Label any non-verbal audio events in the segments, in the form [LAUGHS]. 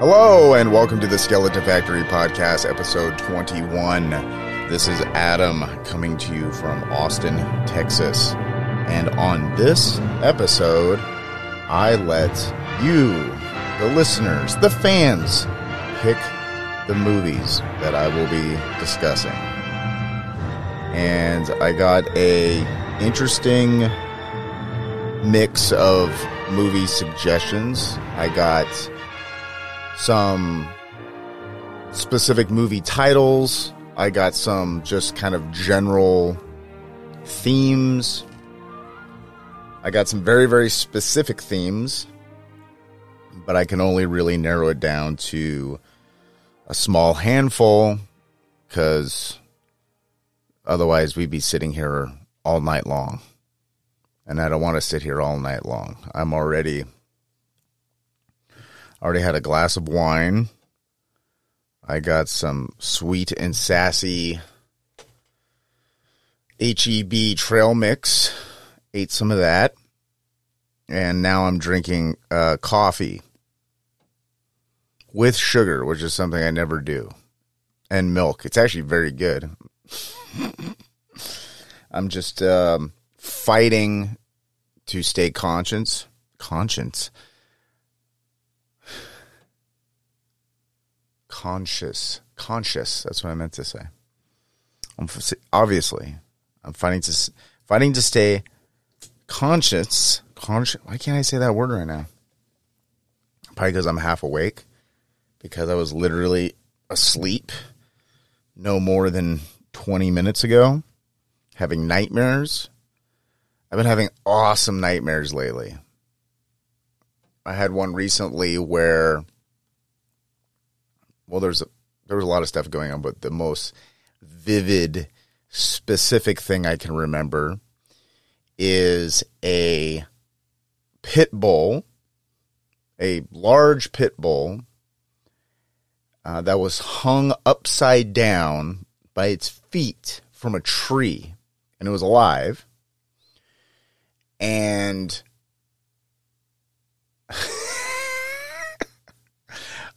Hello, and welcome to the Skeleton Factory Podcast, episode 21. This is Adam coming to you from Austin, Texas. And on this episode, I let you, the listeners, the fans, pick the movies that I will be discussing. And I got a interesting mix of movie suggestions. I got some specific movie titles. I got some just kind of general themes. I got some very, very specific themes, but I can only really narrow it down to a small handful because otherwise we'd be sitting here all night long. And I don't want to sit here all night long. I'm already already had a glass of wine. I got some sweet and sassy HEB trail mix. Ate some of that. And now I'm drinking uh, coffee with sugar, which is something I never do, and milk. It's actually very good. [LAUGHS] I'm just um, fighting to stay conscious. Conscience. Conscious. Conscious. That's what I meant to say. I'm obviously I'm fighting to fighting to stay conscious. Conscious. Why can't I say that word right now? Probably because I'm half awake. Because I was literally asleep no more than 20 minutes ago, having nightmares. I've been having awesome nightmares lately. I had one recently where, well, there's a, there was a lot of stuff going on, but the most vivid, specific thing I can remember is a pit bull, a large pit bull uh, that was hung upside down by its feet from a tree, and it was alive. And [LAUGHS]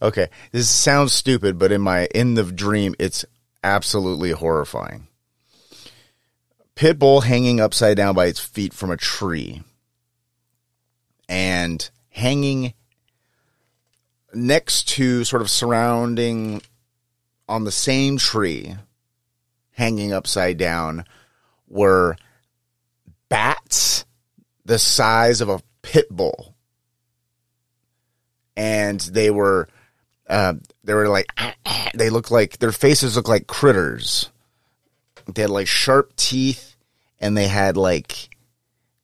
okay, this sounds stupid, but in my in the dream, it's absolutely horrifying. Pit bull hanging upside down by its feet from a tree, and hanging next to, sort of surrounding on the same tree, hanging upside down, were bats the size of a pit bull. And they were, uh, they were like, [CLEARS THROAT] they look like, their faces look like critters. They had like sharp teeth and they had like,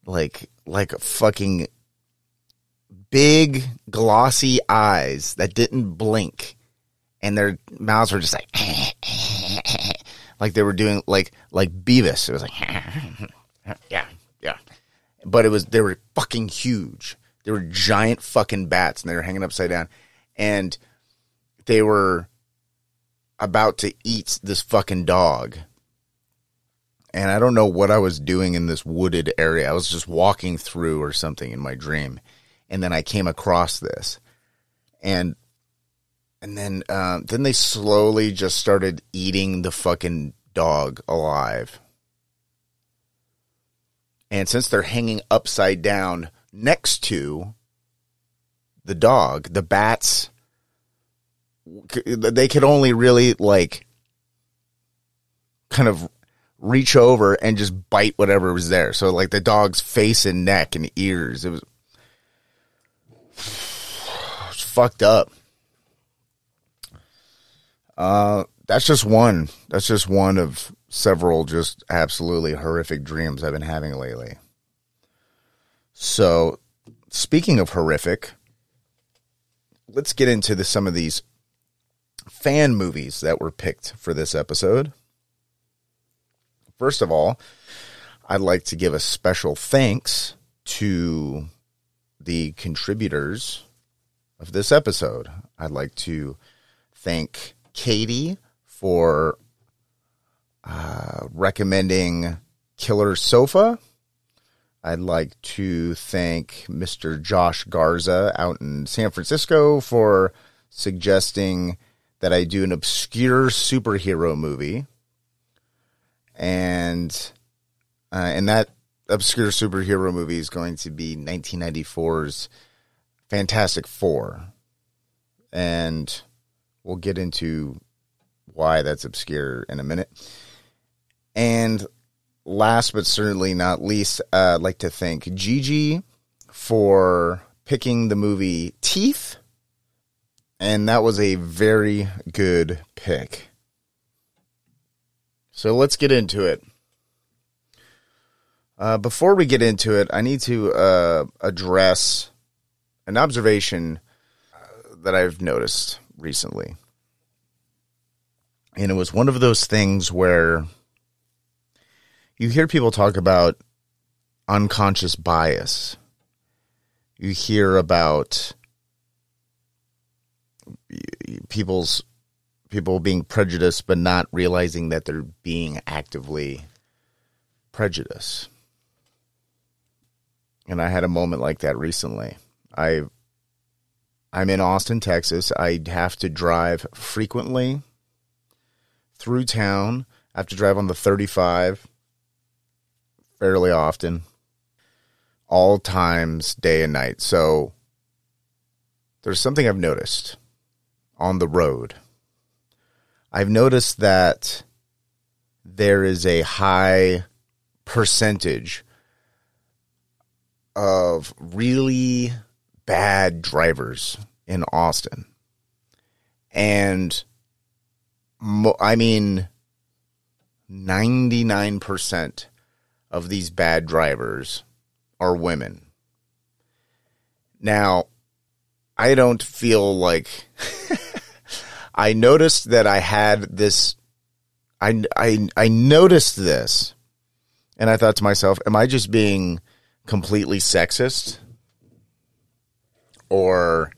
like, like fucking big glossy eyes that didn't blink and their mouths were just like [CLEARS THROAT] like they were doing like like Beavis. It was like [CLEARS THROAT] yeah, yeah. But it was they were fucking huge. They were giant fucking bats and they were hanging upside down and they were about to eat this fucking dog. And I don't know what I was doing in this wooded area. I was just walking through or something in my dream and then I came across this, and and then uh, then they slowly just started eating the fucking dog alive. And since they're hanging upside down next to the dog, the bats, they could only really like kind of reach over and just bite whatever was there. So like the dog's face and neck and ears, it was [SIGHS] it's fucked up. Uh, that's just one. That's just one of several just absolutely horrific dreams I've been having lately. So, speaking of horrific, let's get into the, some of these fan movies that were picked for this episode. First of all, I'd like to give a special thanks to the contributors of this episode. I'd like to thank Katie for uh, recommending Killer Sofa. I'd like to thank Mr. Josh Garza out in San Francisco for suggesting that I do an obscure superhero movie, and uh, and that obscure superhero movie is going to be 1994's Fantastic Four, and we'll get into why that's obscure in a minute. And last but certainly not least, uh, I'd like to thank Gigi for picking the movie Teeth. And that was a very good pick. So let's get into it. Uh, before we get into it, I need to uh, address an observation uh, that I've noticed recently. And it was one of those things where you hear people talk about unconscious bias. You hear about people's people being prejudiced but not realizing that they're being actively prejudiced. And I had a moment like that recently. I I'm in Austin, Texas. I have to drive frequently through town. I have to drive on the 35 fairly often, all times, day and night. So there's something I've noticed on the road. I've noticed that there is a high percentage of really bad drivers in Austin. And I mean, 99% of these bad drivers are women. Now, I don't feel like [LAUGHS] I noticed that I had this I I I noticed this and I thought to myself, am I just being completely sexist? Or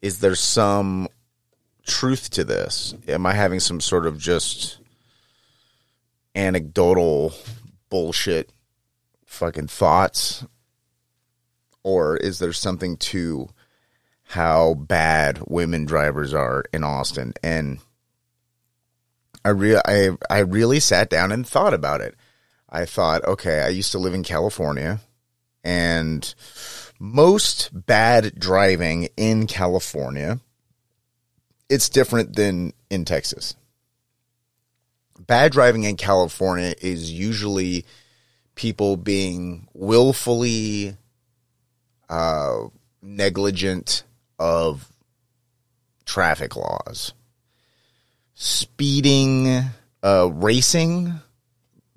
is there some truth to this? Am I having some sort of just anecdotal bullshit fucking thoughts? Or is there something to how bad women drivers are in Austin? And I re- I I really sat down and thought about it. I thought, okay, I used to live in California and most bad driving in California it's different than in Texas. Bad driving in California is usually people being willfully uh, negligent of traffic laws. Speeding, uh, racing,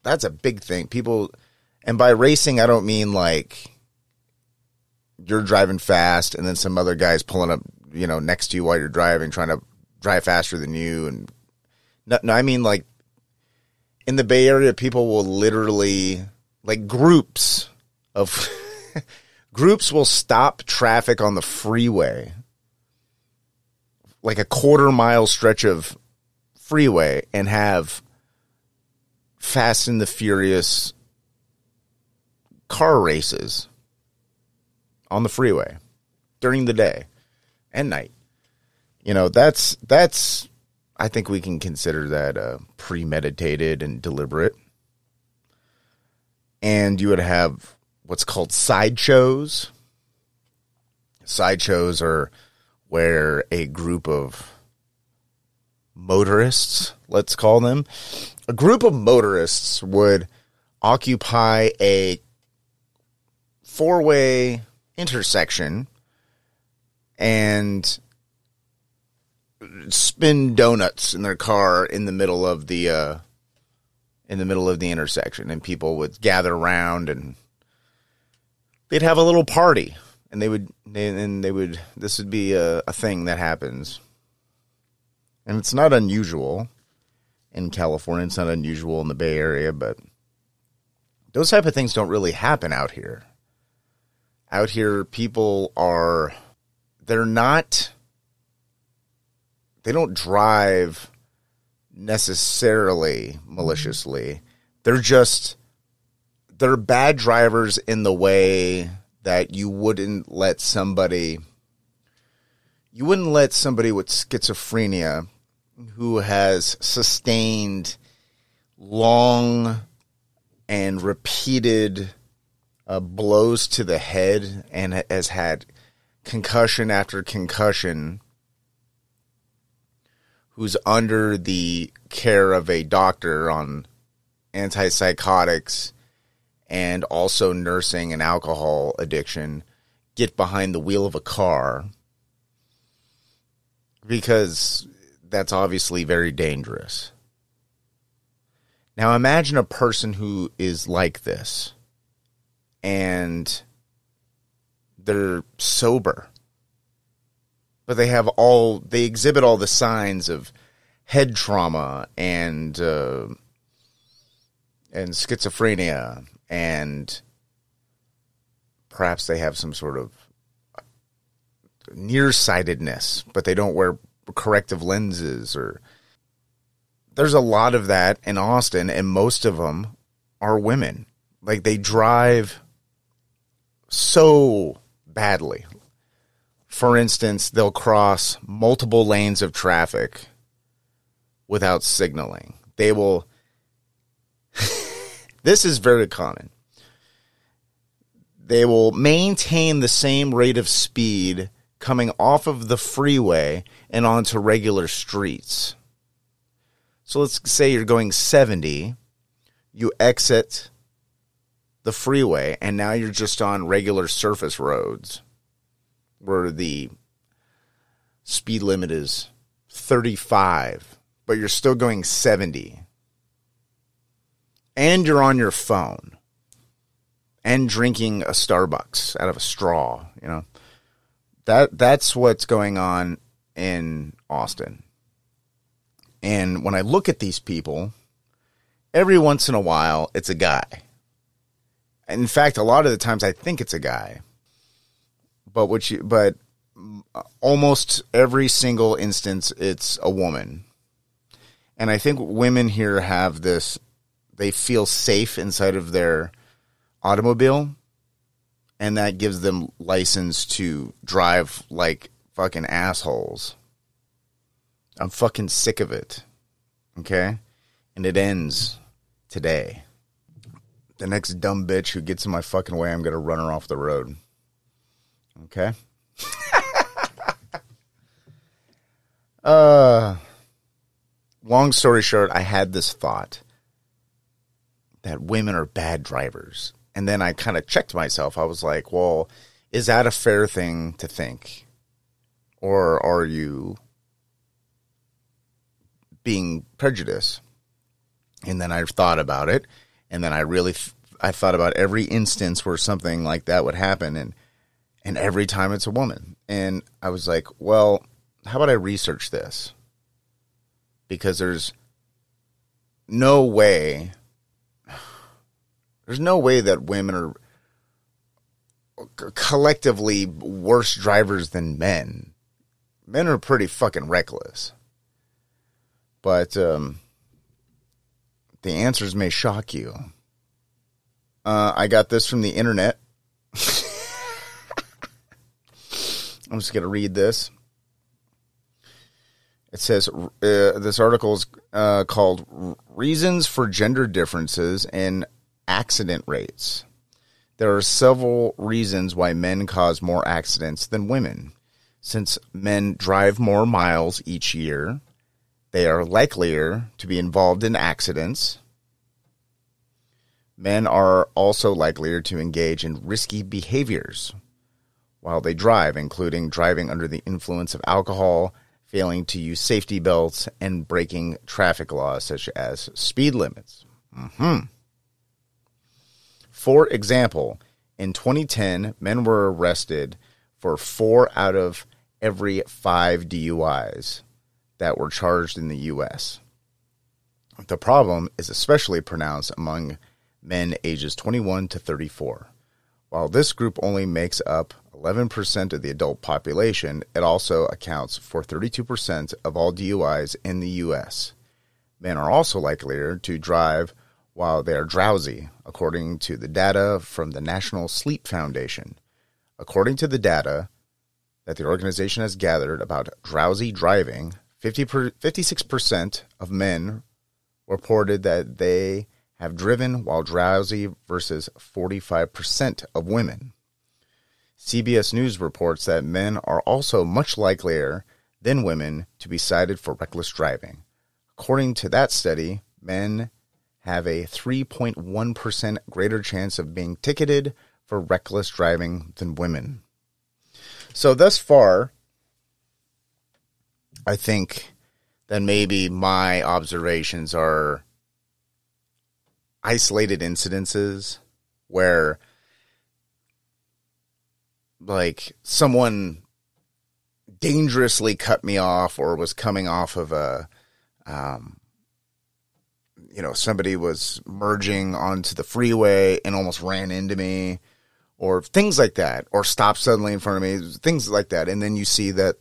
that's a big thing. People, and by racing, I don't mean like you're driving fast and then some other guy's pulling up you know next to you while you're driving, trying to drive faster than you. And no, no I mean like in the Bay Area, people will literally like groups of [LAUGHS] groups will stop traffic on the freeway, like a quarter mile stretch of freeway, and have Fast and the Furious car races on the freeway during the day and night. You know, that's that's I think we can consider that uh, premeditated and deliberate. And you would have what's called sideshows. Sideshows are where a group of motorists, let's call them, a group of motorists would occupy a four way intersection and spin donuts in their car in the middle of the uh, in the middle of the intersection, and people would gather around and they'd have a little party, and they would and they would this would be a, a thing that happens, and it's not unusual in California. It's not unusual in the Bay Area, but those type of things don't really happen out here. Out here, people are they're not they don't drive necessarily maliciously. They're just they're bad drivers in the way that you wouldn't let somebody you wouldn't let somebody with schizophrenia who has sustained long and repeated uh, blows to the head and has had concussion after concussion who's under the care of a doctor on antipsychotics and also nursing and alcohol addiction get behind the wheel of a car because that's obviously very dangerous. Now imagine a person who is like this and they're sober. But they have all they exhibit all the signs of head trauma and uh, and schizophrenia and perhaps they have some sort of nearsightedness, but they don't wear corrective lenses or there's a lot of that in Austin and most of them are women. Like they drive so badly. For instance, they'll cross multiple lanes of traffic without signaling. They will This is very common. They will maintain the same rate of speed coming off of the freeway and onto regular streets. So let's say you're going 70, you exit the freeway, and now you're just on regular surface roads where the speed limit is 35, but you're still going 70. And you're on your phone and drinking a Starbucks out of a straw, you know. That that's what's going on in Austin. And when I look at these people, every once in a while it's a guy. In fact, a lot of the times I think it's a guy. But what you but almost every single instance it's a woman. And I think women here have this they feel safe inside of their automobile and that gives them license to drive like fucking assholes. I'm fucking sick of it. Okay? And it ends today. The next dumb bitch who gets in my fucking way, I'm going to run her off the road. Okay? [LAUGHS] uh long story short, I had this thought that women are bad drivers and then I kind of checked myself. I was like, well, is that a fair thing to think? Or are you being prejudiced? And then I thought about it. And then I really, I thought about every instance where something like that would happen. And, and every time it's a woman. And I was like, well, how about I research this? Because there's no way there's no way that women are collectively worse drivers than men. Men are pretty fucking reckless. But um, the answers may shock you. Uh, I got this from the internet. [LAUGHS] I'm just going to read this. It says uh, this article is uh, called Reasons for Gender Differences in accident rates. There are several reasons why men cause more accidents than women. Since men drive more miles each year, they are likelier to be involved in accidents. Men are also likelier to engage in risky behaviors while they drive, including driving under the influence of alcohol, failing to use safety belts, and breaking traffic laws such as speed limits. Mm-hmm. For example, in 2010, men were arrested for four out of every five DUIs that were charged in the U.S. The problem is especially pronounced among men ages 21 to 34. While this group only makes up 11% of the adult population, it also accounts for 32% of all DUIs in the U.S. Men are also likelier to drive while they are drowsy, according to the data from the National Sleep Foundation. According to the data, that the organization has gathered about drowsy driving, 50 per, 56% of men reported that they have driven while drowsy versus 45% of women. CBS News reports that men are also much likelier than women to be cited for reckless driving. According to that study, men have a 3.1% greater chance of being ticketed for reckless driving than women. So, thus far, I think that maybe my observations are isolated incidences where like someone dangerously cut me off or was coming off of a um you know somebody was merging onto the freeway and almost ran into me or things like that or stopped suddenly in front of me things like that and then you see that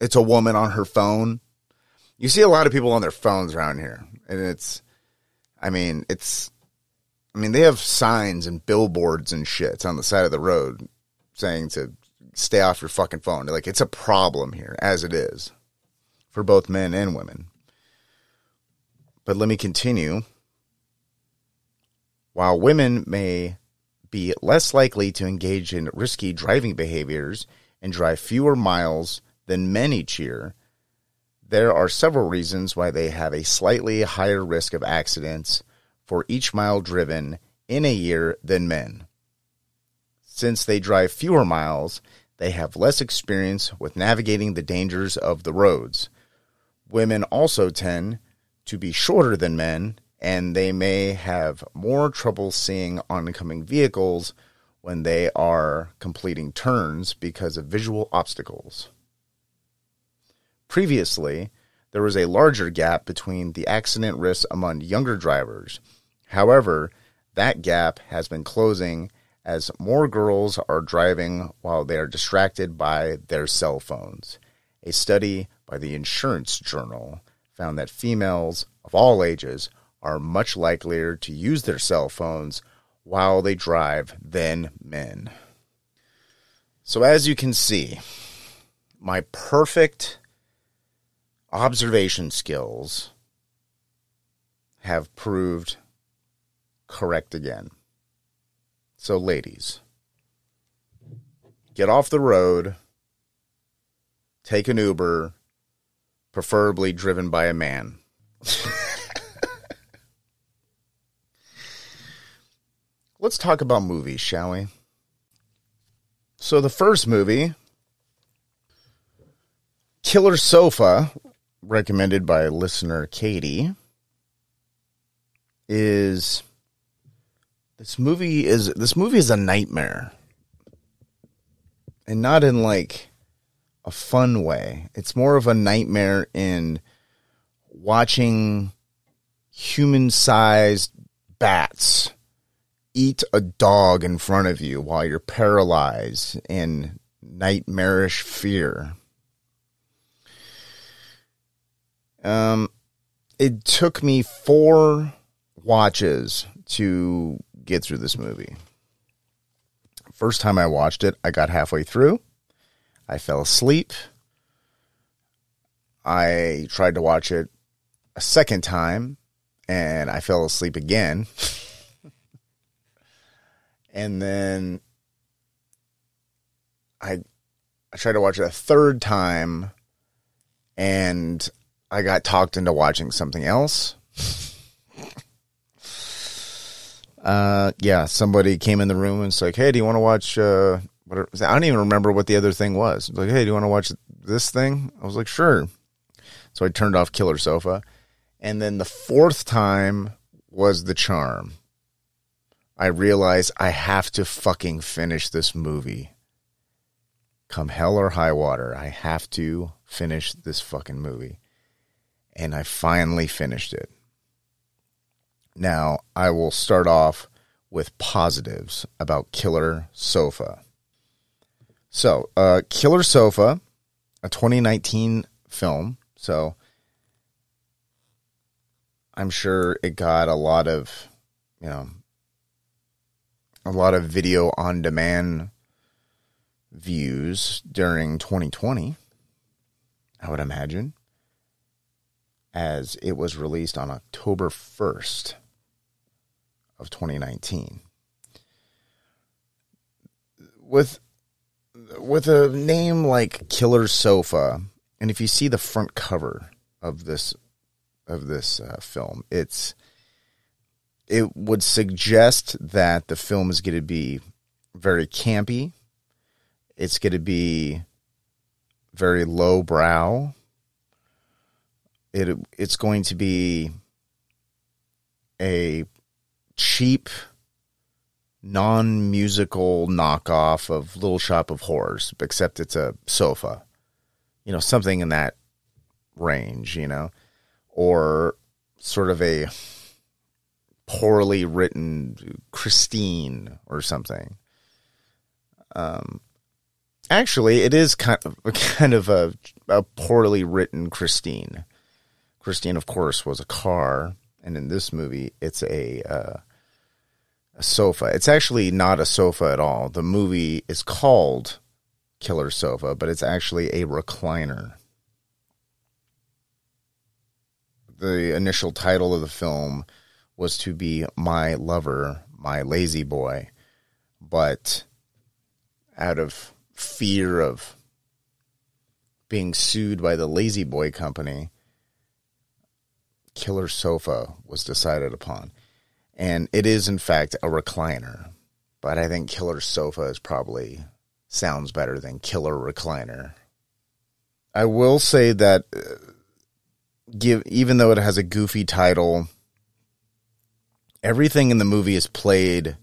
it's a woman on her phone you see a lot of people on their phones around here and it's I mean, it's, I mean, they have signs and billboards and shit on the side of the road saying to stay off your fucking phone. Like, it's a problem here, as it is, for both men and women. But let me continue. While women may be less likely to engage in risky driving behaviors and drive fewer miles than men each year, there are several reasons why they have a slightly higher risk of accidents for each mile driven in a year than men. Since they drive fewer miles, they have less experience with navigating the dangers of the roads. Women also tend to be shorter than men, and they may have more trouble seeing oncoming vehicles when they are completing turns because of visual obstacles. Previously, there was a larger gap between the accident risks among younger drivers. However, that gap has been closing as more girls are driving while they are distracted by their cell phones. A study by the Insurance Journal found that females of all ages are much likelier to use their cell phones while they drive than men. So, as you can see, my perfect observation skills have proved correct again. So, ladies, get off the road, take an Uber, preferably driven by a man. Let's talk about movies, shall we? So, the first movie, Killer Sofa, recommended by listener Katie is this movie is this movie is a nightmare. And not in like a fun way. It's more of a nightmare in watching human-sized bats eat a dog in front of you while you're paralyzed in nightmarish fear. Um, it took me four watches to get through this movie. First time I watched it, I got halfway through. I fell asleep. I tried to watch it a second time and I fell asleep again. [LAUGHS] and then I I tried to watch it a third time and I got talked into watching something else. [LAUGHS] uh, yeah, somebody came in the room and said, like, "Hey, do you want to watch?" Uh, I don't even remember what the other thing was. Like, hey, do you want to watch this thing? I was like, sure. So I turned off Killer Sofa, and then the fourth time was the charm. I realized I have to fucking finish this movie. Come hell or high water, I have to finish this fucking movie and I finally finished it. Now, I will start off with positives about Killer Sofa. So, uh, Killer Sofa, a 2019 film. So, I'm sure it got a lot of, you know, a lot of video on demand views during 2020, I would imagine, as it was released on October 1st of 2019. With with a name like Killer Sofa, and if you see the front cover of this of this uh, film, it's it would suggest that the film is going to be very campy. It's going to be very low brow. It it's going to be a cheap non-musical knockoff of Little Shop of Horrors, except it's a sofa. You know, something in that range, you know, or sort of a poorly written Christine or something. Um, actually, it is kind of kind of a, a poorly written Christine. Christine, of course, was a car, and in this movie, it's a uh, a sofa. It's actually not a sofa at all. The movie is called Killer Sofa, but it's actually a recliner. The initial title of the film was to be My Lover, My La-Z-Boy, but out of fear of being sued by the La-Z-Boy Company, Killer Sofa was decided upon. And it is, in fact, a recliner. But I think Killer Sofa is probably sounds better than Killer Recliner. I will say that uh, give even though it has a goofy title, everything in the movie is played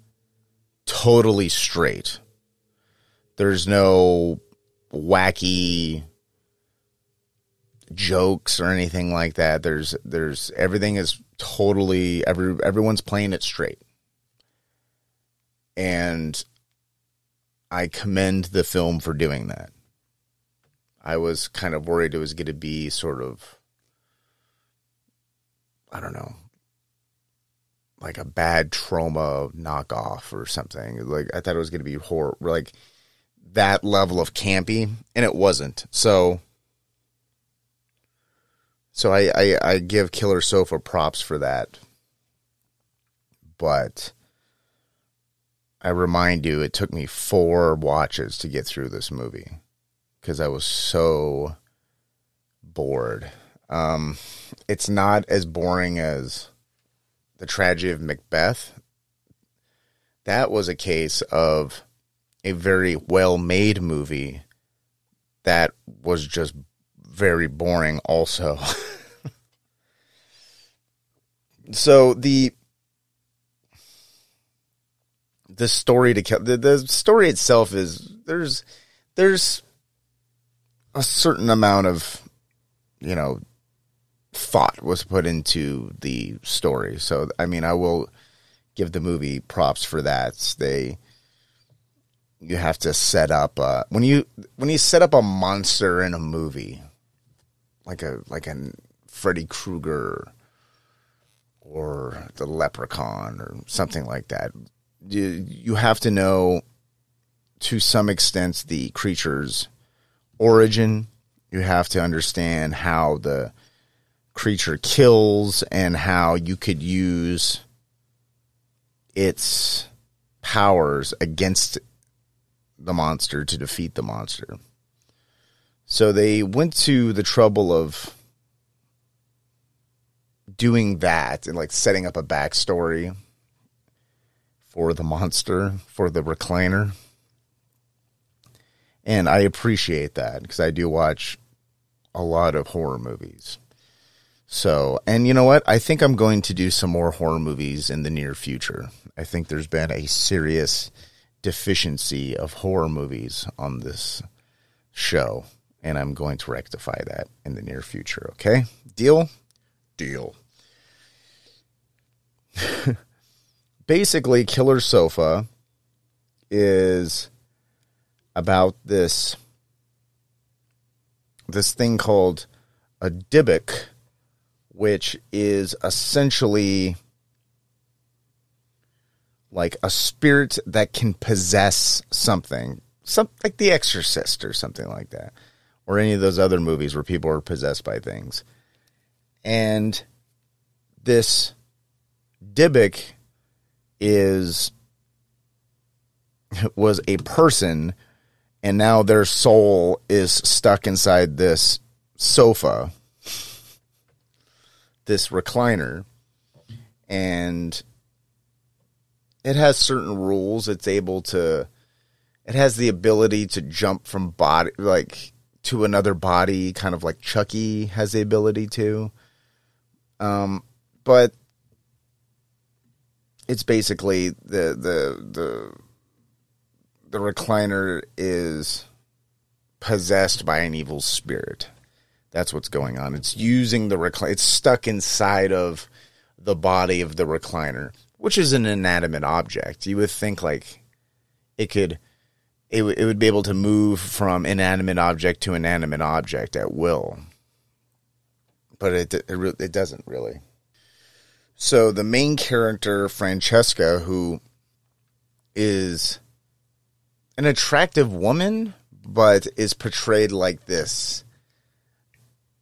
totally straight. There's no wacky jokes or anything like that. There's there's everything is totally every everyone's playing it straight. And I commend the film for doing that. I was kind of worried it was going to be sort of I don't know, like a bad Troma knockoff or something. Like I thought it was going to be horror like that level of campy and it wasn't. So so I, I, I give Killer Sofa props for that. But I remind you, it took me four watches to get through this movie because I was so bored. Um, it's not as boring as the tragedy of Macbeth. That was a case of a very well made movie that was just very boring also. [LAUGHS] so the the story to the, the story itself is there's there's a certain amount of you know thought was put into the story. So I mean I will give the movie props for that. They you have to set up uh, when you when you set up a monster in a movie like a like a Freddy Krueger or the Leprechaun or something like that. You you have to know to some extent the creature's origin. You have to understand how the creature kills and how you could use its powers against the monster to defeat the monster. So they went to the trouble of doing that and like setting up a backstory for the monster, for the recliner. And I appreciate that because I do watch a lot of horror movies. So, and you know what? I think I'm going to do some more horror movies in the near future. I think there's been a serious deficiency of horror movies on this show and I'm going to rectify that in the near future. Okay? Deal? Deal. [LAUGHS] Basically, Killer Sofa is about this this thing called a Dybbuk, which is essentially like a spirit that can possess something some like The Exorcist or something like that, or any of those other movies where people are possessed by things. And this Dybbuk is [LAUGHS] was a person and now their soul is stuck inside this sofa [LAUGHS] this recliner and it has certain rules it's able to it has the ability to jump from body like to another body kind of like chucky has the ability to um but it's basically the the the the recliner is possessed by an evil spirit. That's what's going on. It's using the recliner. It's stuck inside of the body of the recliner, which is an inanimate object. You would think like it could, it, w- it would be able to move from inanimate object to inanimate object at will, but it it, re- it doesn't really. So the main character, Francesca, who is an attractive woman, but is portrayed like this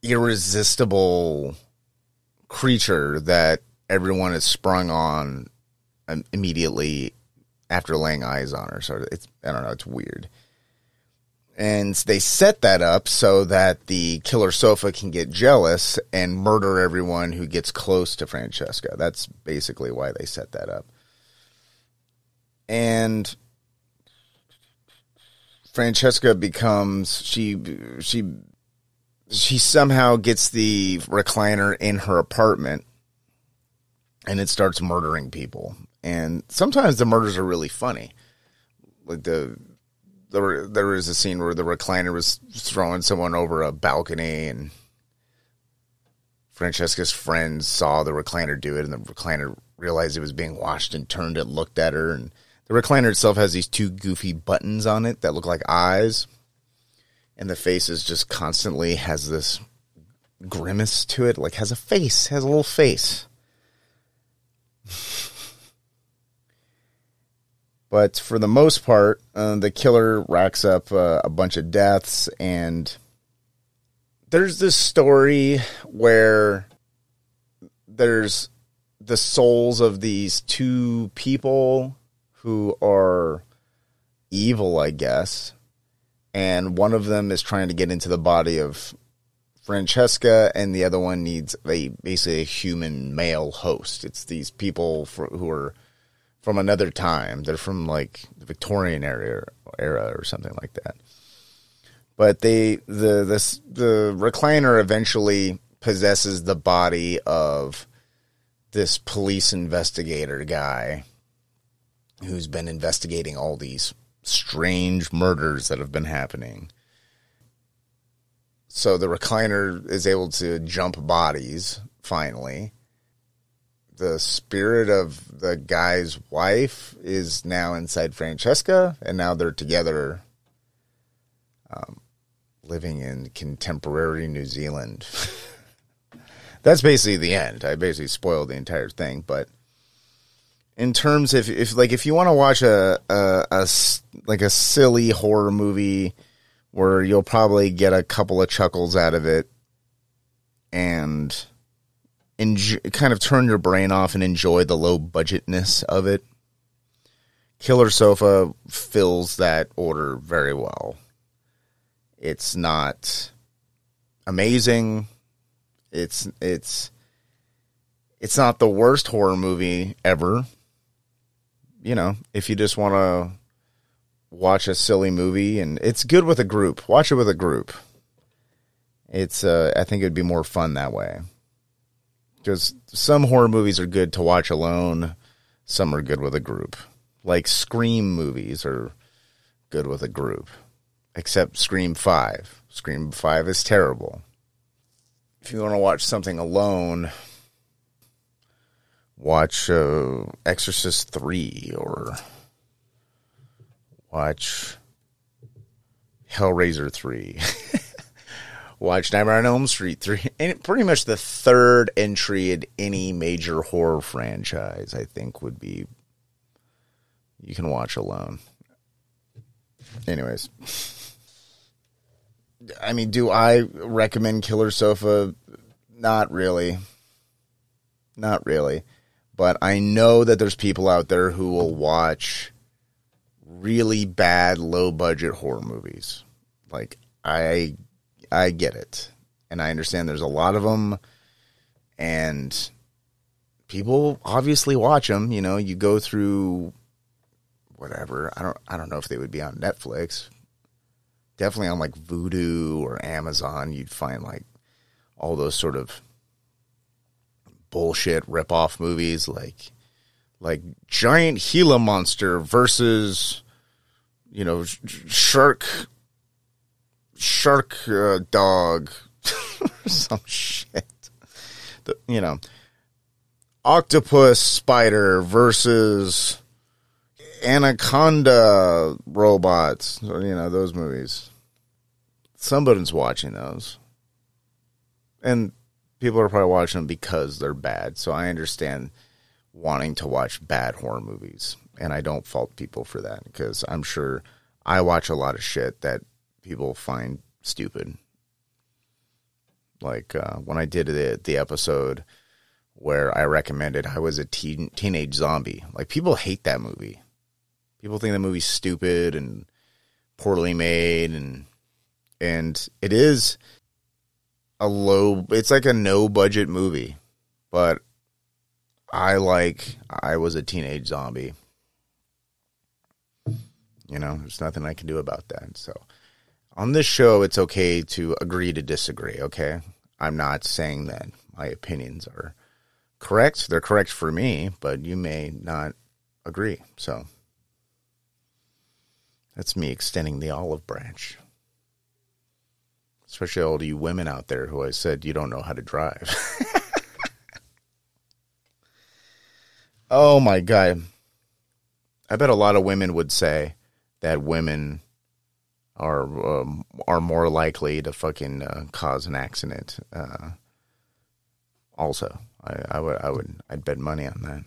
irresistible creature that everyone is sprung on um, immediately after laying eyes on her. So it's I don't know, it's weird. And they set that up so that the killer sofa can get jealous and murder everyone who gets close to Francesca. That's basically why they set that up. And Francesca becomes she she she somehow gets the recliner in her apartment and it starts murdering people. And sometimes the murders are really funny. Like the there there is a scene where the recliner was throwing someone over a balcony and Francesca's friends saw the recliner do it and the recliner realized it was being washed and turned and looked at her. And the recliner itself has these two goofy buttons on it that look like eyes. And the face is just constantly has this grimace to it like has a face has a little face [LAUGHS] but for the most part uh, the killer racks up uh, a bunch of deaths and there's this story where there's the souls of these two people who are evil i guess and one of them is trying to get into the body of Francesca, and the other one needs a basically a human male host. It's these people for, who are from another time. They're from like the Victorian era, era or something like that. But they the this the recliner eventually possesses the body of this police investigator guy who's been investigating all these strange murders that have been happening. So the recliner is able to jump bodies finally. The spirit of the guy's wife is now inside Francesca, and now they're together um, living in contemporary New Zealand. [LAUGHS] That's basically the end. I basically spoiled the entire thing, but in terms of if like if you want to watch a, a, a like a silly horror movie where you'll probably get a couple of chuckles out of it and enjoy, kind of turn your brain off and enjoy the low budgetness of it. Killer sofa fills that order very well. It's not amazing. It's it's it's not the worst horror movie ever. You know, if you just want to watch a silly movie and it's good with a group, watch it with a group. It's uh I think it'd be more fun that way. Cuz some horror movies are good to watch alone, some are good with a group. Like Scream movies are good with a group. Except Scream 5. Scream 5 is terrible. If you want to watch something alone, watch uh, Exorcist 3 or watch Hellraiser 3. [LAUGHS] watch Nightmare on Elm Street 3. [LAUGHS] And pretty much the third entry in any major horror franchise, I think, would be you can watch alone. anyways. I mean, do I recommend Killer Sofa? Not really. Not really. But I know that there's people out there who will watch really bad low budget horror movies. Like I I get it. And I understand there's a lot of them and people obviously watch them, you know, you go through whatever. I don't I don't know if they would be on Netflix. Definitely on like Vudu or Amazon, you'd find like all those sort of bullshit rip off movies like like giant Gila monster versus you know shark shark uh, dog [LAUGHS] some shit. The, you know octopus spider versus anaconda robots you know those movies. Somebody's watching those. And people are probably watching them because they're bad. So I understand wanting to watch bad horror movies, and I don't fault people for that because I'm sure I watch a lot of shit that people find stupid. Like uh, when I did the the episode where I recommended I was a teen, teenage zombie. Like people hate that movie. People think the movie's stupid and poorly made and and it is a low it's like a no budget movie but i like i was a teenage zombie you know there's nothing i can do about that so on this show it's okay to agree to disagree okay i'm not saying that my opinions are correct they're correct for me but you may not agree so that's me extending the olive branch especially all you women out there who I said you don't know how to drive. [LAUGHS] oh my god. I bet a lot of women would say that women are um, are more likely to fucking uh, cause an accident. Uh, also, I, I would I would I'd bet money on that.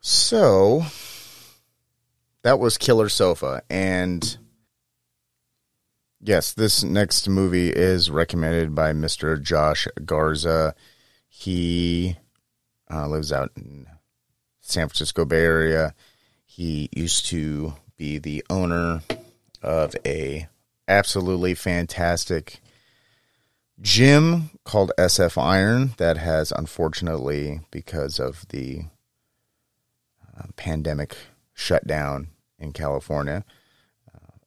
So that was Killer Sofa, and Yes, this next movie is recommended by Mr. Josh Garza. He uh, lives out in San Francisco Bay Area. He used to be the owner of a absolutely fantastic gym called SF Iron that has unfortunately because of the uh, pandemic shut down in California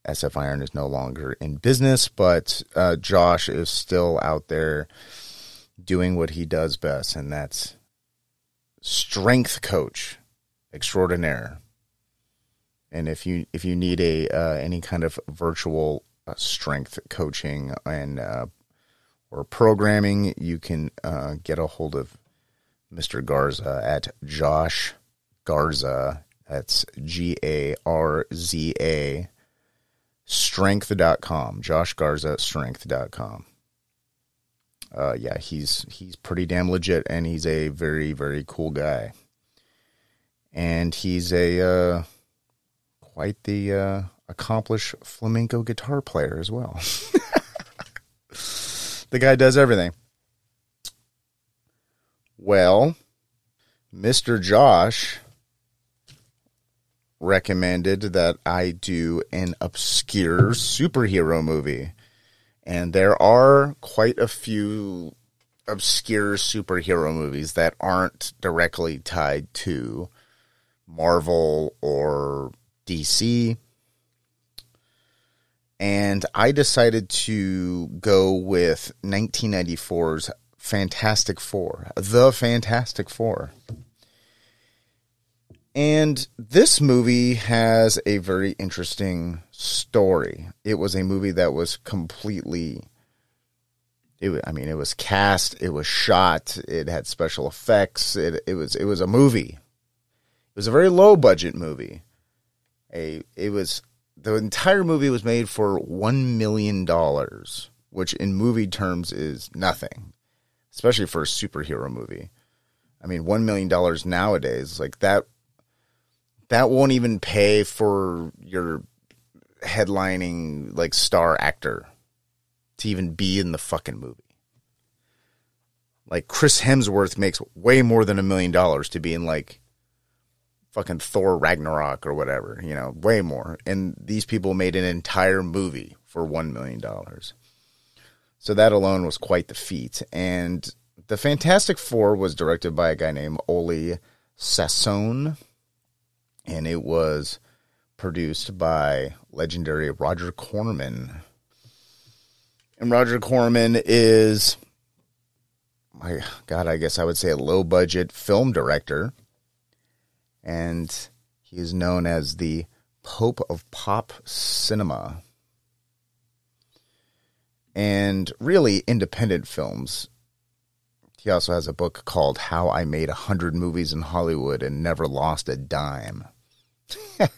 SF Iron is no longer in business, but uh, Josh is still out there doing what he does best, and that's strength coach extraordinaire. And if you if you need a uh, any kind of virtual uh, strength coaching and uh, or programming, you can uh, get a hold of Mr. Garza at Josh Garza. That's G A R Z A strength.com. Josh Garza, strength.com. Uh, yeah, he's he's pretty damn legit, and he's a very very cool guy, and he's a uh, quite the uh, accomplished flamenco guitar player as well. [LAUGHS] the guy does everything. Well, Mister Josh recommended that I do an obscure superhero movie. And there are quite a few obscure superhero movies that aren't directly tied to Marvel or DC. And I decided to go with 1994's Fantastic Four, The Fantastic Four. And this movie has a very interesting story. It was a movie that was completely it I mean it was cast, it was shot, it had special effects, it it was it was a movie. It was a very low budget movie. A it was the entire movie was made for 1 million dollars, which in movie terms is nothing, especially for a superhero movie. I mean, 1 million dollars nowadays like that that won't even pay for your headlining like star actor to even be in the fucking movie. Like Chris Hemsworth makes way more than a million dollars to be in like fucking Thor Ragnarok or whatever, you know, way more. And these people made an entire movie for $1 million. So that alone was quite the feat. And the Fantastic Four was directed by a guy named Oley Sassone. And it was produced by legendary Roger Corman. And Roger Corman is, my God, I guess I would say a low budget film director. And he is known as the Pope of Pop Cinema. And really independent films. He also has a book called How I Made a Hundred Movies in Hollywood and Never Lost a Dime. [LAUGHS]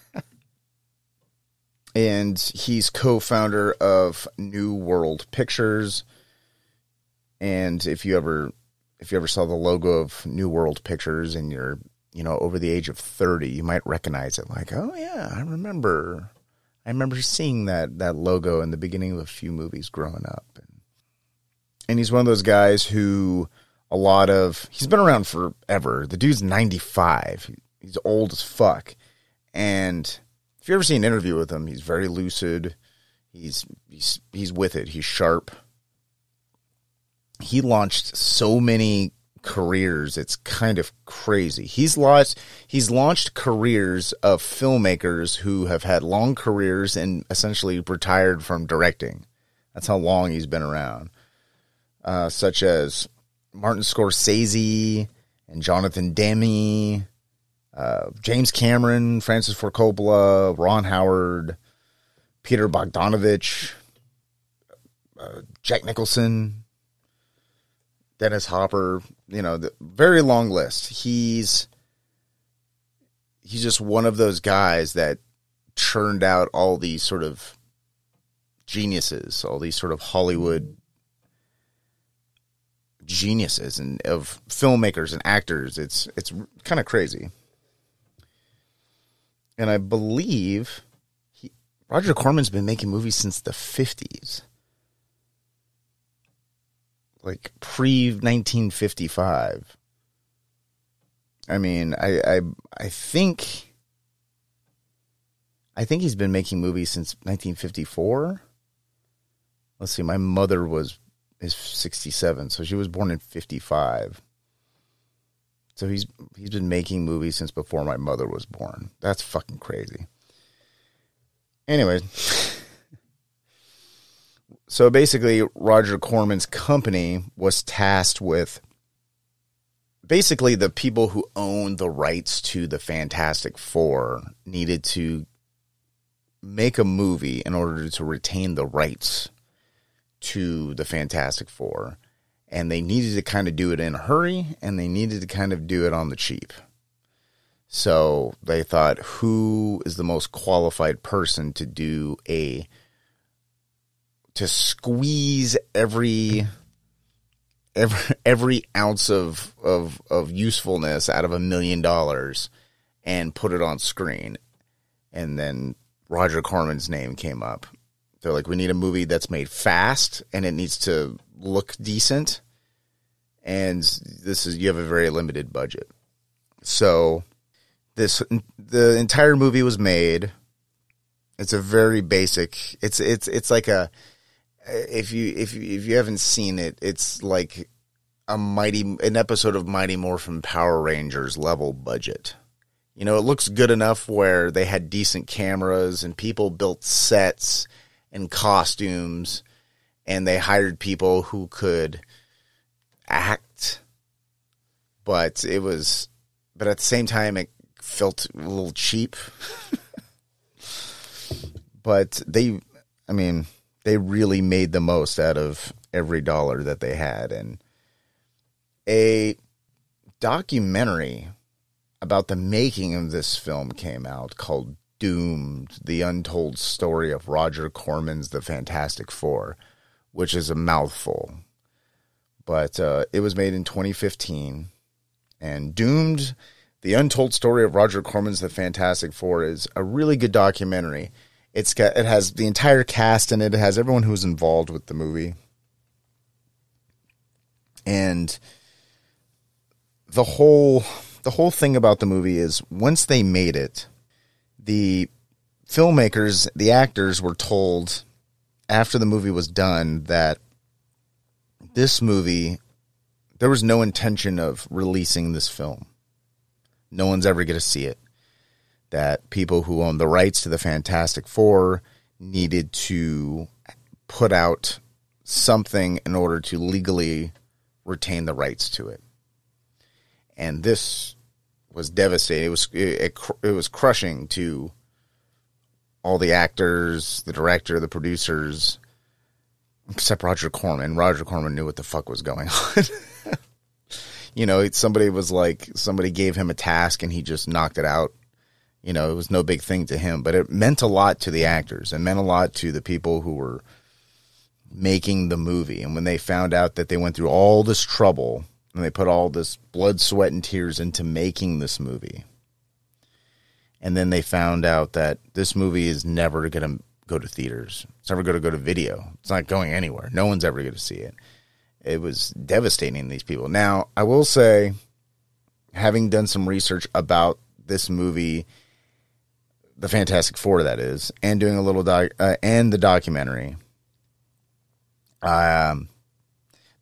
and he's co-founder of New World Pictures. And if you ever if you ever saw the logo of New World Pictures and you're, you know, over the age of 30, you might recognize it like, "Oh yeah, I remember I remember seeing that that logo in the beginning of a few movies growing up." And, and he's one of those guys who a lot of he's been around forever. The dude's 95. He's old as fuck. And if you ever see an interview with him, he's very lucid. He's he's he's with it. He's sharp. He launched so many careers. It's kind of crazy. He's launched he's launched careers of filmmakers who have had long careers and essentially retired from directing. That's how long he's been around. Uh, such as Martin Scorsese and Jonathan Demme uh, James Cameron, Francis Ford Coppola, Ron Howard, Peter Bogdanovich, uh, Jack Nicholson, Dennis Hopper. You know, the very long list. He's he's just one of those guys that churned out all these sort of geniuses, all these sort of Hollywood geniuses and of filmmakers and actors. It's it's kind of crazy and I believe he, Roger Corman's been making movies since the fifties, like pre nineteen fifty five. I mean, I, I I think I think he's been making movies since 1954. Let's see, my mother was is 67, so she was born in 55. So he's he's been making movies since before my mother was born. That's fucking crazy. Anyway, so basically Roger Corman's company was tasked with basically the people who owned the rights to the Fantastic Four needed to make a movie in order to retain the rights to the Fantastic Four and they needed to kind of do it in a hurry and they needed to kind of do it on the cheap. So they thought, who is the most qualified person to do a to squeeze every every every ounce of of of usefulness out of a million dollars and put it on screen. And then Roger Corman's name came up. They're like, we need a movie that's made fast and it needs to look decent and this is you have a very limited budget. So this the entire movie was made. It's a very basic. It's it's it's like a if you if you, if you haven't seen it, it's like a mighty an episode of Mighty Morphin Power Rangers level budget. You know, it looks good enough where they had decent cameras and people built sets and costumes and they hired people who could act, but it was, but at the same time, it felt a little cheap. [LAUGHS] but they, I mean, they really made the most out of every dollar that they had. And a documentary about the making of this film came out called Doomed The Untold Story of Roger Corman's The Fantastic Four, which is a mouthful but uh, it was made in 2015. And Doomed, the untold story of Roger Corman's The Fantastic Four, is a really good documentary. It's got it has the entire cast and it. it has everyone who's involved with the movie. And the whole the whole thing about the movie is once they made it, the filmmakers, the actors were told after the movie was done that this movie there was no intention of releasing this film. No one's ever going to see it. That people who own the rights to the Fantastic Four needed to put out something in order to legally retain the rights to it. And this was devastating. It was it, it was crushing to all the actors, the director, the producers, except Roger Corman. Roger Corman knew what the fuck was going [LAUGHS] on. you know, somebody was like, somebody gave him a task and he just knocked it out. You know, it was no big thing to him, but it meant a lot to the actors and meant a lot to the people who were making the movie. And when they found out that they went through all this trouble and they put all this blood, sweat, and tears into making this movie, and then they found out that this movie is never going to go to theaters. It's never going to go to video. It's not going anywhere. No one's ever going to see it. It was devastating these people. Now, I will say, having done some research about this movie, the Fantastic Four, that is, and doing a little doc, uh, and the documentary, um,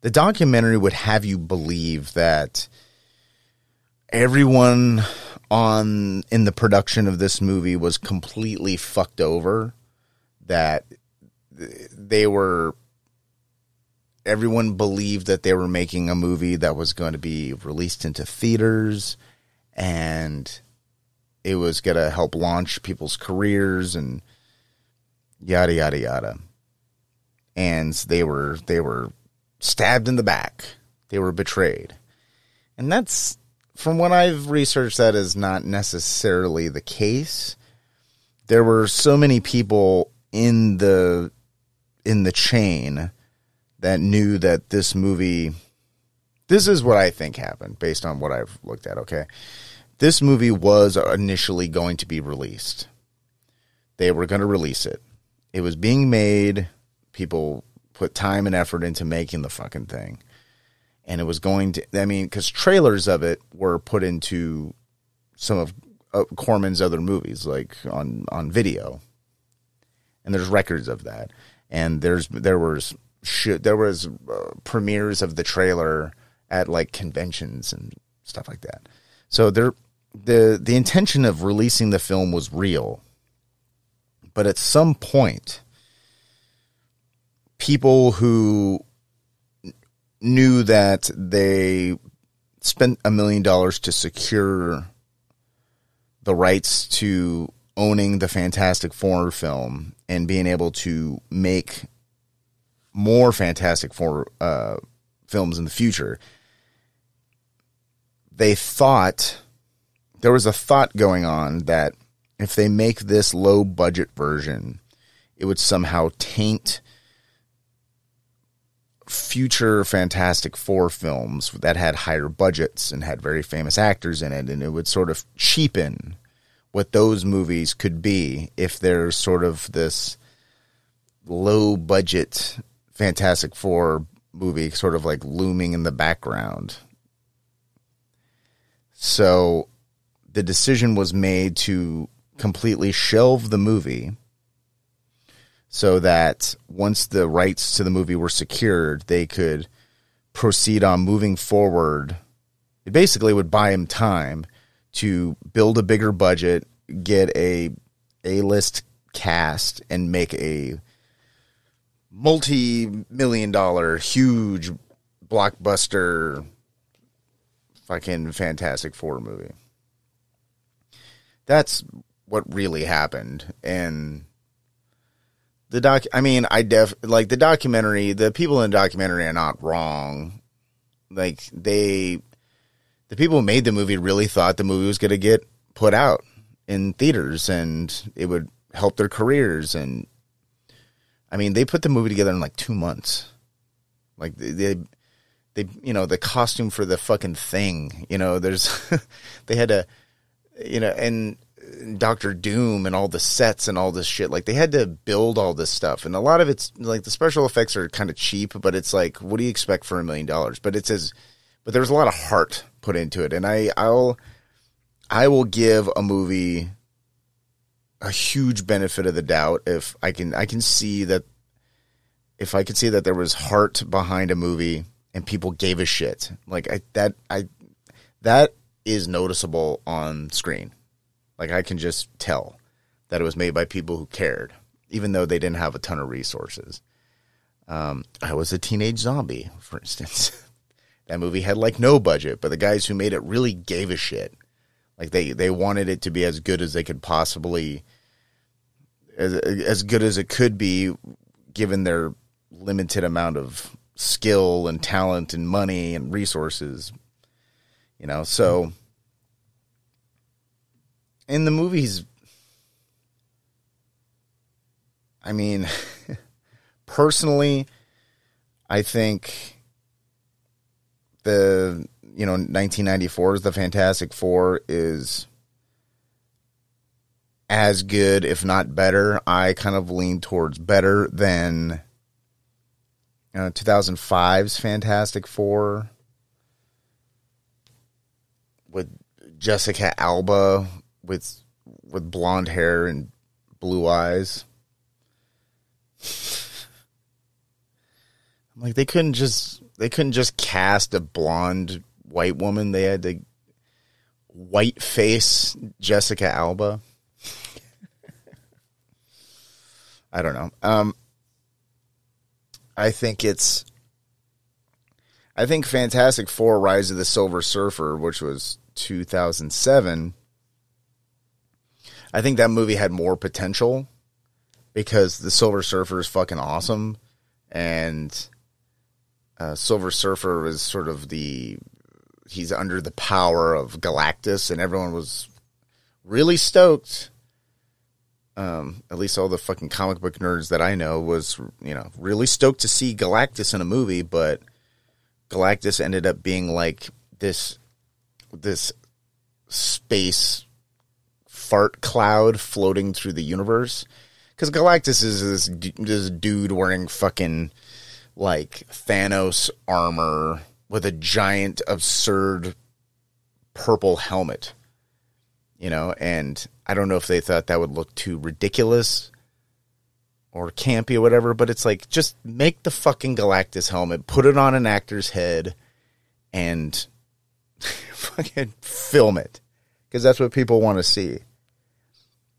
the documentary would have you believe that everyone on in the production of this movie was completely fucked over that they were everyone believed that they were making a movie that was going to be released into theaters and it was going to help launch people's careers and yada yada yada. And they were they were stabbed in the back. They were betrayed. And that's from what I've researched that is not necessarily the case. There were so many people in the in the chain that knew that this movie this is what I think happened based on what I've looked at, okay? This movie was initially going to be released. They were going to release it. It was being made. People put time and effort into making the fucking thing. And it was going to, I mean, because trailers of it were put into some of uh, Corman's other movies, like on, on video. And there's records of that. And there's, there was there was uh, premieres of the trailer at like conventions and stuff like that. So there the the intention of releasing the film was real. But at some point people who knew that they spent a million dollars to secure the rights to owning the Fantastic Four film and being able to make more Fantastic Four uh, films in the future. They thought there was a thought going on that if they make this low budget version, it would somehow taint future Fantastic Four films that had higher budgets and had very famous actors in it, and it would sort of cheapen what those movies could be if there's sort of this low budget Fantastic Four movie sort of like looming in the background. So the decision was made to completely shelve the movie so that once the rights to the movie were secured, they could proceed on moving forward. It basically would buy him time to build a bigger budget, get a A list cast, and make a multi-million dollar huge blockbuster fucking fantastic four movie that's what really happened and the doc i mean i def like the documentary the people in the documentary are not wrong like they the people who made the movie really thought the movie was going to get put out in theaters and it would help their careers and I mean, they put the movie together in like two months. Like they, they, you know, the costume for the fucking thing. You know, there's, [LAUGHS] they had to, you know, and Doctor Doom and all the sets and all this shit. Like they had to build all this stuff, and a lot of it's like the special effects are kind of cheap, but it's like, what do you expect for a million dollars? But it says, but there's a lot of heart put into it, and I I'll I will give a movie a huge benefit of the doubt if I can I can see that if I could see that there was heart behind a movie and people gave a shit like I that I that is noticeable on screen. Like I can just tell that it was made by people who cared, even though they didn't have a ton of resources. Um, I was a teenage zombie, for instance. [LAUGHS] that movie had like no budget, but the guys who made it really gave a shit. Like they they wanted it to be as good as they could possibly as as good as it could be given their limited amount of skill and talent and money and resources. You know, so in the movies I mean [LAUGHS] personally I think the you know 1994's The Fantastic 4 is as good if not better. I kind of lean towards better than you know, 2005's Fantastic Four with Jessica Alba with with blonde hair and blue eyes. I'm like they couldn't just they couldn't just cast a blonde white woman. They had to white face Jessica Alba. I don't know. Um, I think it's. I think Fantastic Four: Rise of the Silver Surfer, which was 2007. I think that movie had more potential because the Silver Surfer is fucking awesome, and uh, Silver Surfer is sort of the he's under the power of Galactus, and everyone was really stoked. Um, at least all the fucking comic book nerds that I know was, you know, really stoked to see Galactus in a movie, but Galactus ended up being like this, this space fart cloud floating through the universe. Because Galactus is this, this dude wearing fucking like Thanos armor with a giant, absurd purple helmet. You know, and I don't know if they thought that would look too ridiculous or campy or whatever, but it's like just make the fucking Galactus helmet, put it on an actor's head, and [LAUGHS] fucking film it. Because that's what people want to see.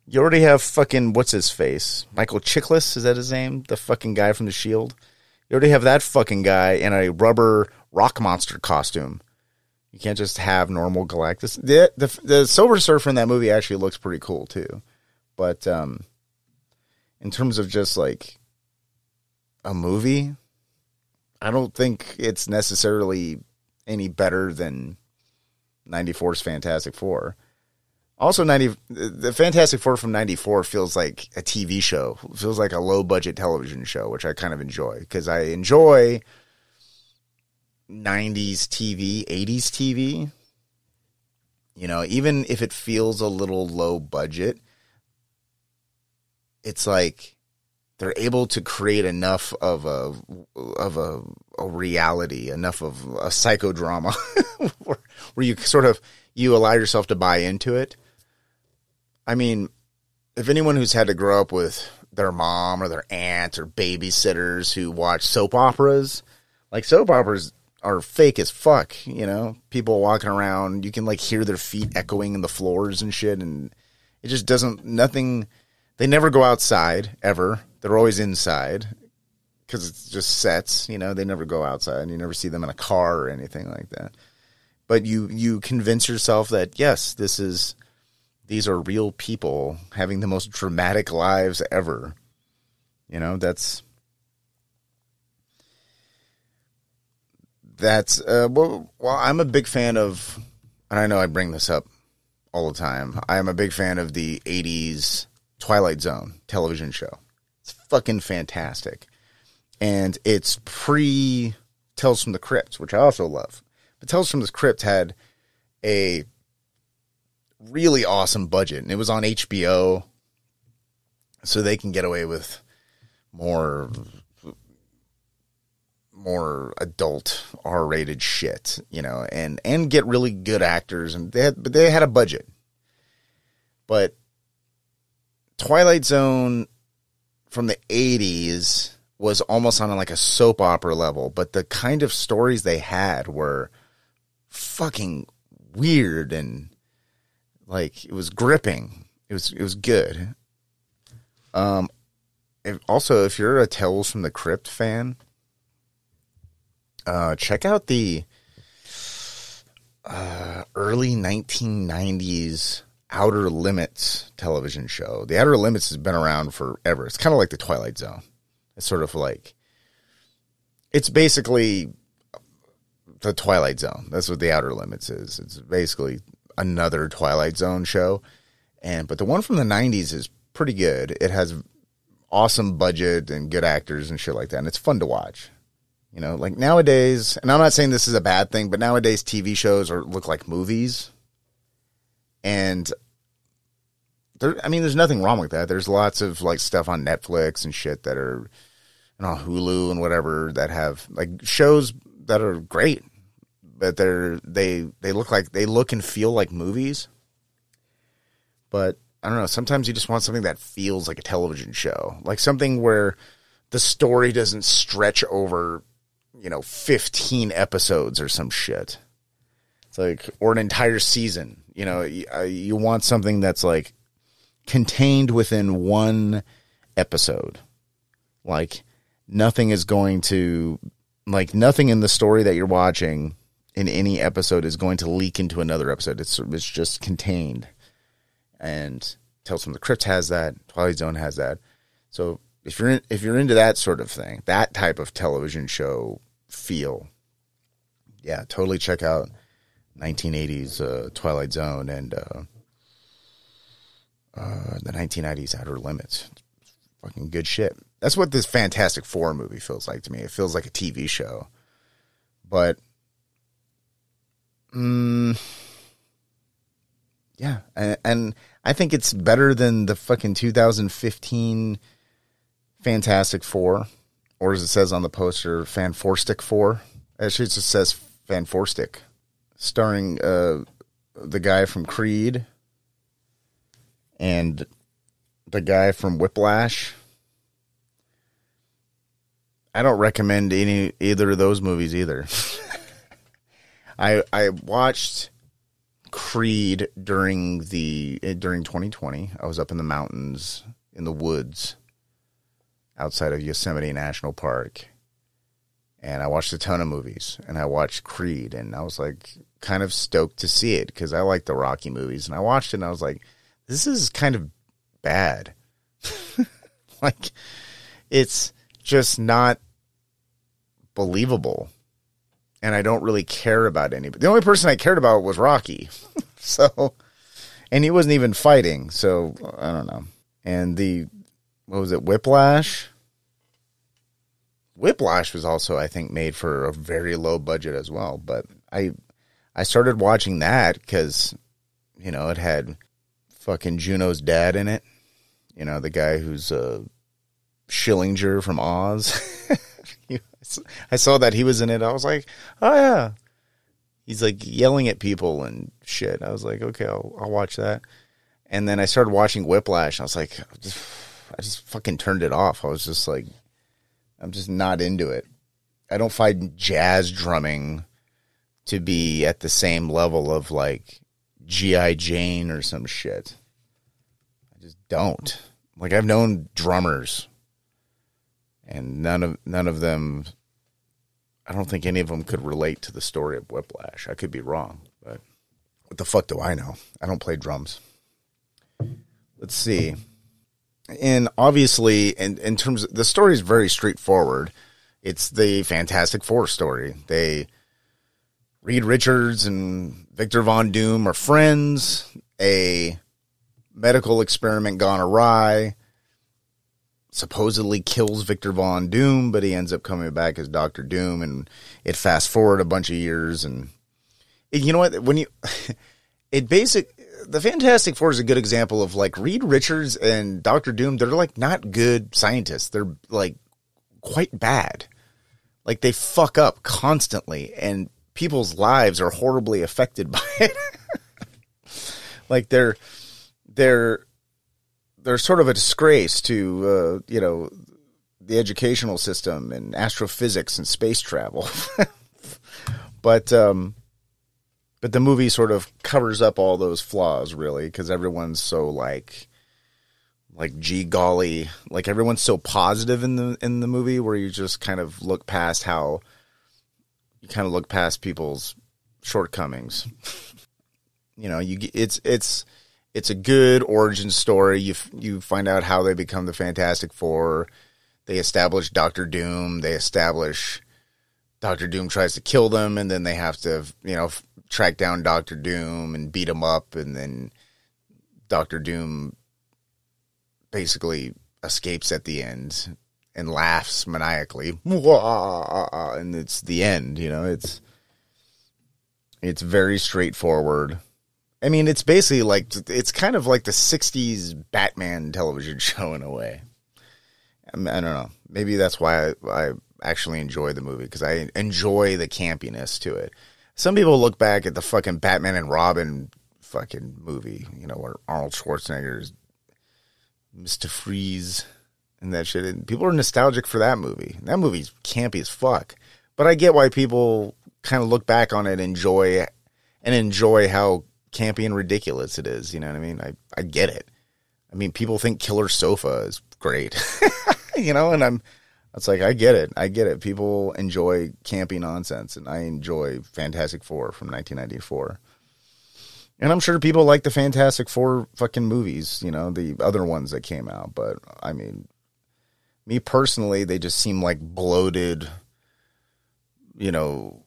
You already have fucking what's his face? Michael Chiklis, is that his name? The fucking guy from the shield? You already have that fucking guy in a rubber rock monster costume. You can't just have normal Galactus. The, the the Silver Surfer in that movie actually looks pretty cool too, but um, in terms of just like a movie, I don't think it's necessarily any better than 94's Fantastic Four. Also, 90 the Fantastic Four from 94 feels like a TV show. It feels like a low budget television show, which I kind of enjoy because I enjoy 90s TV, 80s TV. You know, even if it feels a little low budget, it's like they're able to create enough of a of a, a reality, enough of a psychodrama [LAUGHS] where, where you sort of you allow yourself to buy into it. I mean, if anyone who's had to grow up with their mom or their aunt or babysitters who watch soap operas, like soap operas are fake as fuck. You know, people walking around, you can like hear their feet echoing in the floors and shit, and it just doesn't. Nothing. They never go outside ever. They're always inside because it's just sets. You know, they never go outside. And you never see them in a car or anything like that. But you you convince yourself that yes, this is these are real people having the most dramatic lives ever. You know, that's that's uh, well, well, I'm a big fan of, and I know I bring this up all the time. I am a big fan of the '80s Twilight Zone television show. It's fucking fantastic, and it's pre Tales from the Crypt, which I also love. But Tales from the Crypt had a really awesome budget, and it was on HBO, so they can get away with more more adult R-rated shit, you know, and and get really good actors, and they had, but they had a budget. But Twilight Zone from the '80s was almost on like a soap opera level, but the kind of stories they had were fucking weird and like it was gripping. It was it was good. Um, if, also if you're a Tales from the Crypt fan, uh, check out the uh, early 1990s Outer Limits television show. The Outer Limits has been around forever. It's kind of like the Twilight Zone. It's sort of like it's basically the Twilight Zone. That's what the Outer Limits is. It's basically another Twilight Zone show. And but the one from the 90s is pretty good. It has awesome budget and good actors and shit like that. And it's fun to watch. You know, like nowadays, and I'm not saying this is a bad thing, but nowadays TV shows are look like movies. And there I mean there's nothing wrong with that. There's lots of like stuff on Netflix and shit that are and on Hulu and whatever that have like shows that are great but they're they they look like they look and feel like movies. But I don't know, sometimes you just want something that feels like a television show. Like something where the story doesn't stretch over, you know, 15 episodes or some shit. It's like or an entire season, you know, you, uh, you want something that's like contained within one episode. Like nothing is going to like nothing in the story that you're watching in any episode is going to leak into another episode. It's it's just contained. And Tales from the Crypt has that. Twilight Zone has that. So if you're in, if you're into that sort of thing, that type of television show feel, yeah, totally check out 1980s uh, Twilight Zone and uh, uh, the 1990s Outer Limits. It's fucking good shit. That's what this Fantastic Four movie feels like to me. It feels like a TV show, but Mm, yeah, and, and I think it's better than the fucking 2015 Fantastic Four, or as it says on the poster, Fan Four. Actually, it just says Fan Four Stick, starring uh, the guy from Creed and the guy from Whiplash. I don't recommend any either of those movies either. [LAUGHS] I I watched Creed during the eh, during 2020. I was up in the mountains in the woods outside of Yosemite National Park. And I watched a ton of movies and I watched Creed and I was like kind of stoked to see it because I like the Rocky movies and I watched it and I was like this is kind of bad. [LAUGHS] like it's just not believable and I don't really care about anybody. The only person I cared about was Rocky. [LAUGHS] so, and he wasn't even fighting. So I don't know. And the what was it? Whiplash. Whiplash was also, I think, made for a very low budget as well. But I, I started watching that because, you know, it had fucking Juno's dad in it. You know, the guy who's a Schillinger from Oz. [LAUGHS] [LAUGHS] I saw that he was in it. I was like, oh yeah. He's like yelling at people and shit. I was like, okay, I'll, I'll watch that. And then I started watching Whiplash. I was like, I just, I just fucking turned it off. I was just like, I'm just not into it. I don't find jazz drumming to be at the same level of like G.I. Jane or some shit. I just don't. Like I've known drummers and none of none of them I don't think any of them could relate to the story of Whiplash. I could be wrong, but what the fuck do I know? I don't play drums. Let's see. And obviously, in, in terms of the story is very straightforward. It's the Fantastic Four story. They Reed Richards and Victor Von Doom are friends. A medical experiment gone awry supposedly kills Victor Von Doom, but he ends up coming back as Doctor Doom, and it fast forward a bunch of years, and you know what? When you, [LAUGHS] it basic the Fantastic Four is a good example of like Reed Richards and Doctor Doom. They're like not good scientists. They're like quite bad. Like they fuck up constantly, and people's lives are horribly affected [LAUGHS] by it. like they're they're they're sort of a disgrace to uh, you know the educational system and astrophysics and space travel. [LAUGHS] but um, but the movie sort of covers up all those flaws really because everyone's so like like gee golly like everyone's so positive in the in the movie where you just kind of look past how you kind of look past people's shortcomings [LAUGHS] you know you it's it's it's a good origin story you you find out how they become the fantastic four they establish Doctor Doom. They establish Doctor Doom tries to kill them, and then they have to, you know, track down Doctor Doom and beat him up, and then Doctor Doom basically escapes at the end and laughs maniacally, [LAUGHS] and it's the end. You know, it's it's very straightforward. I mean, it's basically like it's kind of like the '60s Batman television [LAUGHS] show in a way. I don't know. Maybe that's why I, I actually enjoy the movie because I enjoy the campiness to it. Some people look back at the fucking Batman and Robin fucking movie, you know, where Arnold Schwarzenegger's Mr. Freeze and that shit. And people are nostalgic for that movie. That movie's campy as fuck. But I get why people kind of look back on it, enjoy and enjoy how campy and ridiculous it is. You know what I mean? I, I get it. I mean, people think Killer Sofa is great. [LAUGHS] you know, and I'm, it's like, I get it. I get it. People enjoy campy nonsense, and I enjoy Fantastic Four from 1994. And I'm sure people like the Fantastic Four fucking movies, you know, the other ones that came out. But I mean, me personally, they just seem like bloated, you know,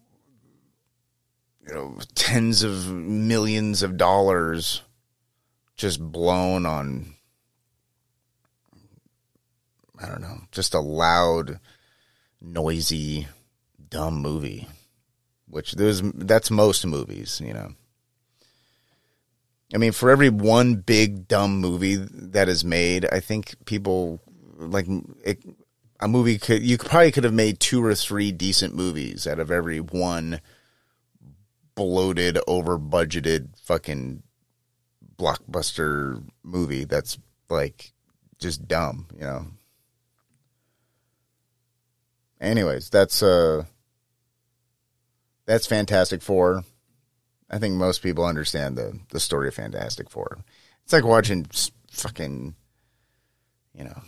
you know, tens of millions of dollars just blown on I don't know, just a loud, noisy, dumb movie. Which there's that's most movies, you know. I mean, for every one big dumb movie that is made, I think people like it, a movie could you probably could have made two or three decent movies out of every one bloated, over budgeted fucking blockbuster movie that's like just dumb, you know anyways, that's uh that's Fantastic Four. I think most people understand the the story of Fantastic Four. It's like watching fucking, you know,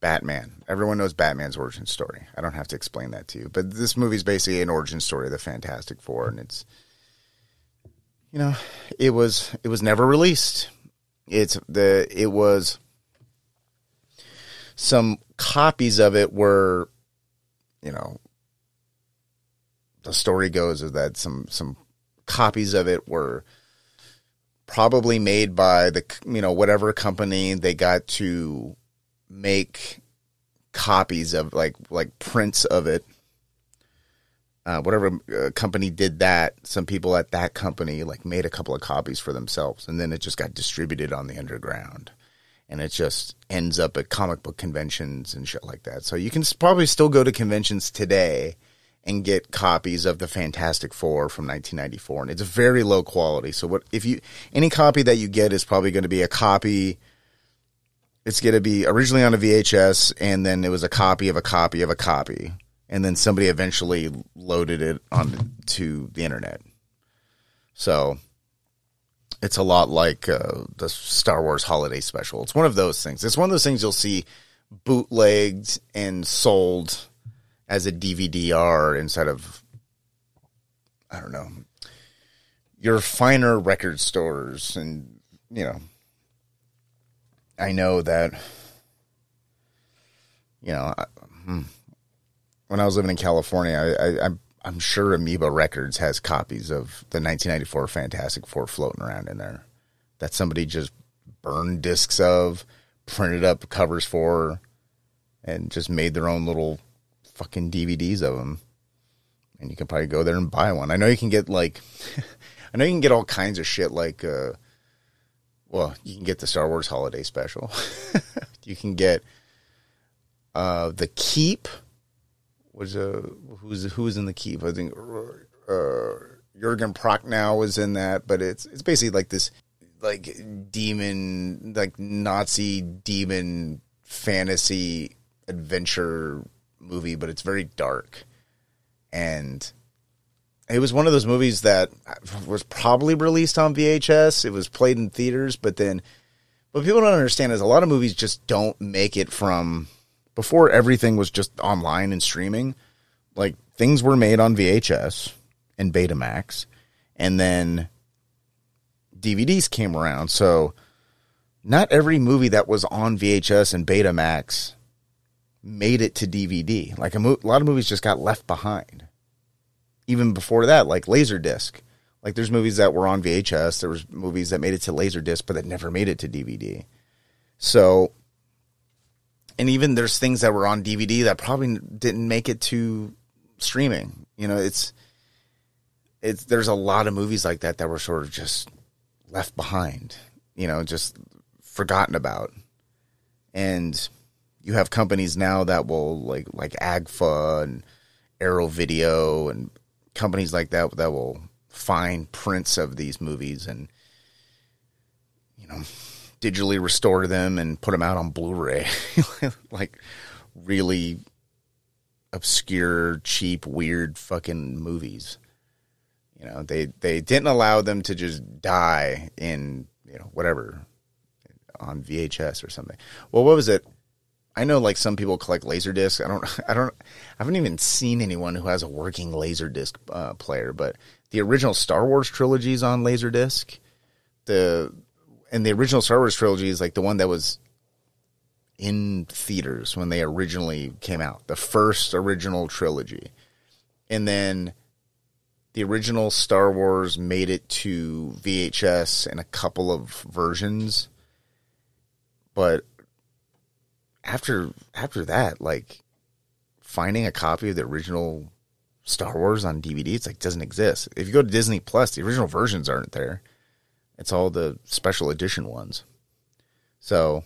Batman. Everyone knows Batman's origin story. I don't have to explain that to you. But this movie's basically an origin story of the Fantastic Four, and it's, you know, it was it was never released. It's the it was some copies of it were you know, the story goes is that some some copies of it were probably made by the you know whatever company they got to make copies of like like prints of it uh, whatever uh, company did that some people at that company like made a couple of copies for themselves and then it just got distributed on the underground and it just ends up at comic book conventions and shit like that. So you can probably still go to conventions today and get copies of the Fantastic Four from 1994, and it's very low quality. So what if you any copy that you get is probably going to be a copy. It's going to be originally on a VHS, and then it was a copy of a copy of a copy, and then somebody eventually loaded it onto the internet. So it's a lot like uh, the Star Wars Holiday Special. It's one of those things. It's one of those things you'll see bootlegged and sold as a DVD-R instead of I don't know your finer record stores, and you know. I know that you know I, hmm, when I was living in California, I, I I'm sure Amoeba Records has copies of the 1994 Fantastic Four floating around in there that somebody just burned discs of, printed up covers for, and just made their own little fucking DVDs of them. And you can probably go there and buy one. I know you can get like, [LAUGHS] I know you can get all kinds of shit like, uh, well, you can get the Star Wars Holiday Special. [LAUGHS] you can get uh, the Keep. Was uh, who's who's in the Keep? I think uh, Jurgen Prochnow was in that, but it's it's basically like this like demon, like Nazi demon fantasy adventure movie, but it's very dark. And it was one of those movies that was probably released on VHS. It was played in theaters, but then what people don't understand is a lot of movies just don't make it from before everything was just online and streaming. Like things were made on VHS and Betamax, and then DVDs came around. So not every movie that was on VHS and Betamax made it to DVD. Like a, mo- a lot of movies just got left behind. Even before that, like Laserdisc. Like there's movies that were on VHS, there was movies that made it to Laserdisc but that never made it to DVD. So and even there's things that were on DVD that probably didn't make it to streaming. You know, it's it's there's a lot of movies like that that were sort of just left behind, you know, just forgotten about. And you have companies now that will like like Agfa and Arrow Video and companies like that that will find prints of these movies and you know digitally restore them and put them out on Blu-ray. [LAUGHS] Like really obscure cheap weird fucking movies. You know they they didn't allow them to just die in you know whatever on VHS or something. Well what was it I know like some people collect laser discs. I don't, [LAUGHS] I don't, I haven't even seen anyone who has a working laser disc uh, player. But the original Star Wars trilogy is on laser disc. The and the original Star Wars trilogy is like the one that was in theaters when they originally came out, the first original trilogy, and then the original Star Wars made it to VHS in a couple of versions, but after after that, like finding a copy of the original Star Wars on DVD, it's like doesn't exist. If you go to Disney Plus, the original versions aren't there. It's all the special edition ones. So,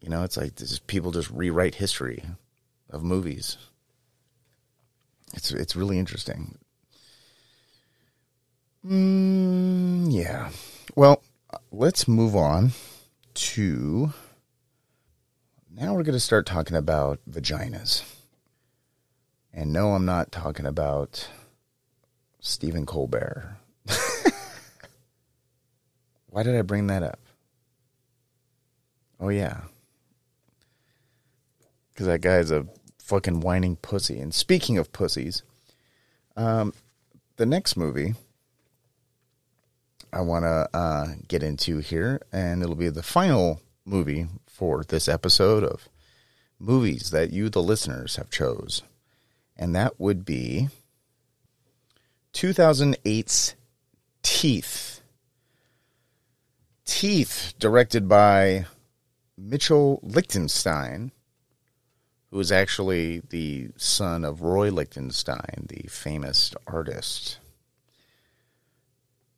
you know, it's like this people just rewrite history of movies. It's it's really interesting. Mm, yeah. Well, let's move on to now we're going to start talking about vaginas. And no, I'm not talking about Stephen Colbert. [LAUGHS] Why did I bring that up? Oh, yeah. Because that guy's a fucking whining pussy. And speaking of pussies, um, the next movie I want to uh, get into here, and it'll be the final movie for this episode of movies that you, the listeners, have chose. And that would be 2008's Teeth. Teeth, directed by Mitchell Lichtenstein, who is actually the son of Roy Lichtenstein, the famous artist.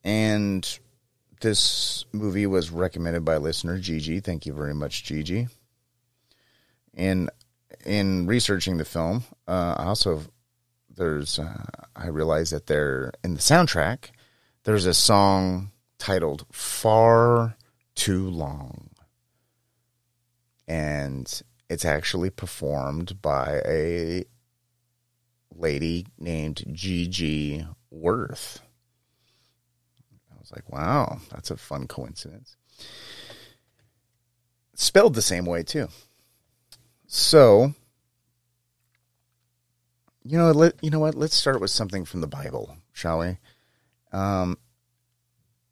And this movie was recommended by listener Gigi. Thank you very much, Gigi. And in researching the film, uh, I also there's uh, I realized that there in the soundtrack there's a song titled "Far Too Long," and it's actually performed by a lady named Gigi Worth was like, wow, that's a fun coincidence. spelled the same way too. So, you know, let you know what? Let's start with something from the Bible, shall we? Um,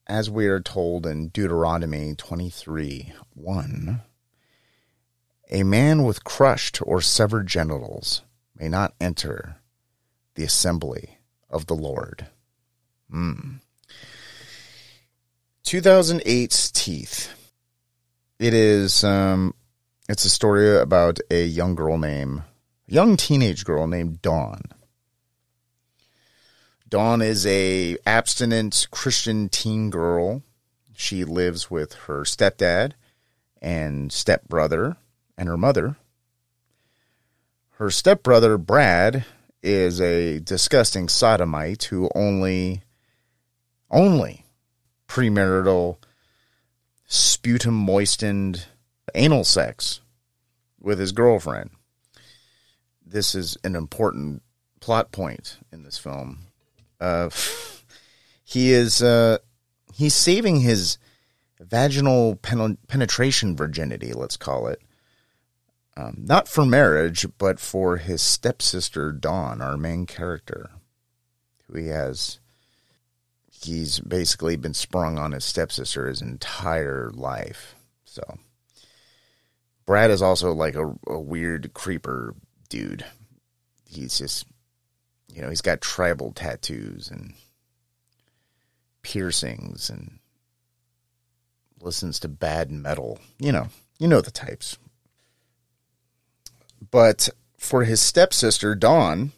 as we are told in Deuteronomy twenty three one, a man with crushed or severed genitals may not enter the assembly of the Lord. Hmm. 2008's Teeth. It is um it's a story about a young girl named young teenage girl named Dawn. Dawn is a abstinent Christian teen girl She lives with her stepdad and stepbrother and her mother. Her stepbrother, Brad, is a disgusting sodomite who only, only premarital, sputum moistened anal sex with his girlfriend. This is an important plot point in this film. Uh, he is uh, he's saving his vaginal pen- penetration virginity, let's call it, um, not for marriage, but for his stepsister Dawn, our main character, who he has. He's basically been sprung on his stepsister his entire life. So, Brad is also like a, a weird creeper dude. He's just, you know, he's got tribal tattoos and piercings and listens to bad metal. You know, you know the types. But for his stepsister, Dawn,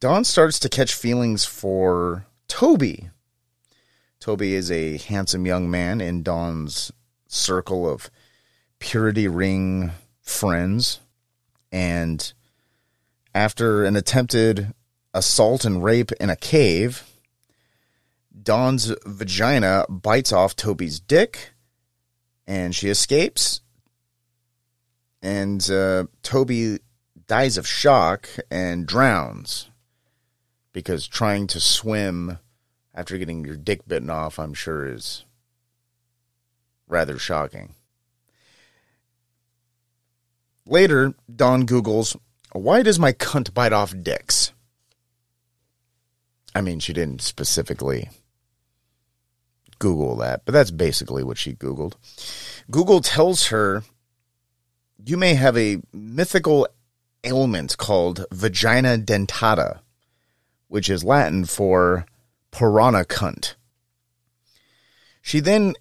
Dawn starts to catch feelings for Toby. Toby is a handsome young man in Dawn's circle of purity ring friends. And after an attempted assault and rape in a cave, Dawn's vagina bites off Toby's dick and she escapes. And uh, Toby dies of shock and drowns because trying to swim after getting your dick bitten off, I'm sure, is rather shocking. Later, Dawn Googles, Why does my cunt bite off dicks? I mean, she didn't specifically Google that, but that's basically what she Googled. Google tells her you may have a mythical ailment called vagina dentata, which is Latin for piranha cunt. She then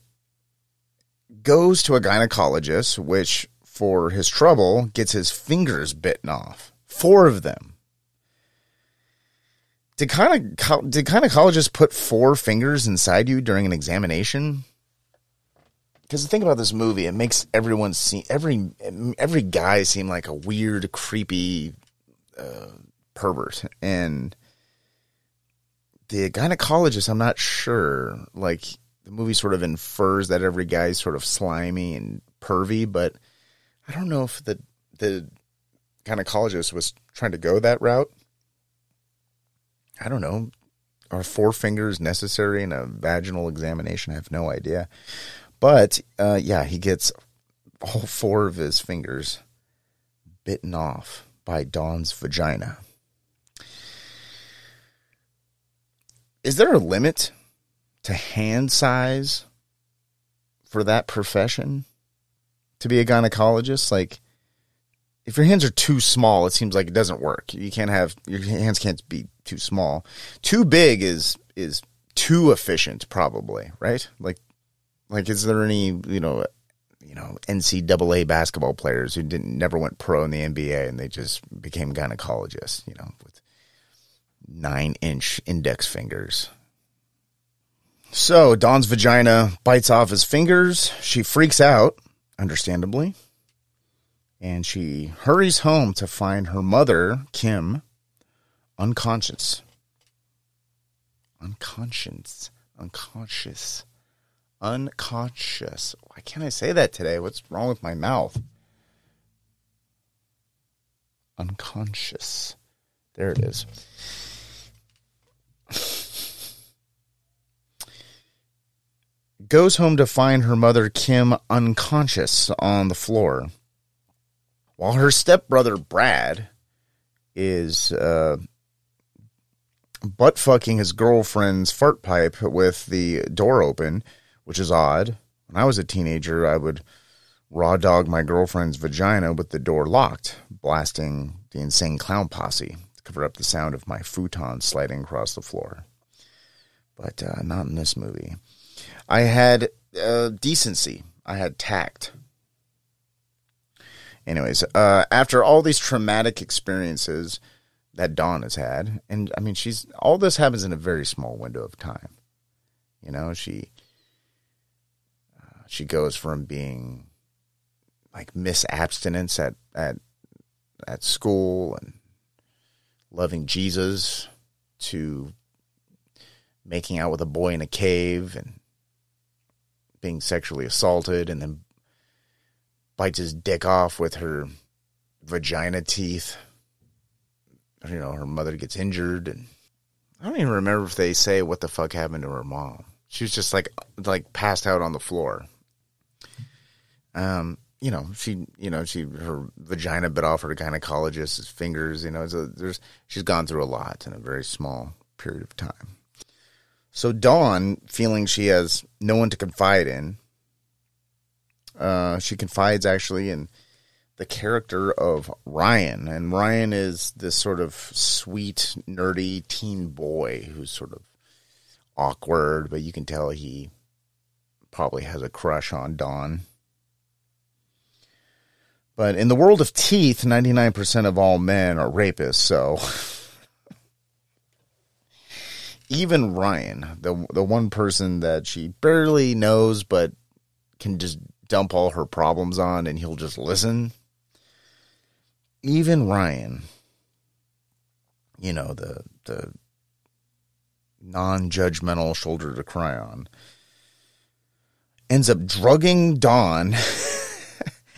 goes to a gynecologist, which for his trouble gets his fingers bitten off. Four of them. Did of did gynecologists put four fingers inside you during an examination? Because the thing about this movie, it makes everyone seem every every guy seem like a weird, creepy uh, pervert, and the gynecologist, I'm not sure. Like the movie sort of infers that every guy is sort of slimy and pervy, but I don't know if the the gynecologist was trying to go that route. I don't know. Are four fingers necessary in a vaginal examination? I have no idea. But uh, yeah, he gets all four of his fingers bitten off by Dawn's vagina. Is there a limit to hand size for that profession to be a gynecologist? Like, if your hands are too small, it seems like it doesn't work. You can't have your hands can't be too small. Too big is is too efficient, probably, right? Like, like is there any you know, you know NCAA basketball players who didn't never went pro in the NBA and they just became gynecologists, you know, with nine inch index fingers. So Dawn's vagina bites off his fingers. She freaks out, understandably and she hurries home to find her mother, Kim, unconscious. Unconscious. Unconscious. Unconscious. Why can't I say that today? What's wrong with my mouth? Unconscious. There it is. Goes home to find her mother, Kim, unconscious on the floor while her stepbrother Brad is uh, butt fucking his girlfriend's fart pipe with the door open, which is odd. When I was a teenager, I would raw dog my girlfriend's vagina with the door locked, blasting the insane clown posse cover up the sound of my futon sliding across the floor. But uh, not in this movie. I had uh, decency. I had tact anyways, uh, after all these traumatic experiences that Dawn has had, and I mean, she's all this happens in a very small window of time. You know, she she goes from being like Miss Abstinence at at at school and loving Jesus to making out with a boy in a cave and being sexually assaulted and then bites his dick off with her vagina teeth. You know, her mother gets injured and I don't even remember if they say what the fuck happened to her mom. She was just like like passed out on the floor. Um, you know, she, you know, she her vagina bit off her gynecologist's fingers. You know, so there's she's gone through a lot in a very small period of time. So Dawn, feeling she has no one to confide in, uh, she confides actually in the character of Ryan, and Ryan is this sort of sweet, nerdy teen boy who's sort of awkward, but you can tell he probably has a crush on Dawn. But in the world of teeth, 99% of all men are rapists, so even Ryan, the the one person that she barely knows but can just dump all her problems on and he'll just listen. Even Ryan, you know, the the non-judgmental shoulder to cry on, ends up drugging Dawn [LAUGHS]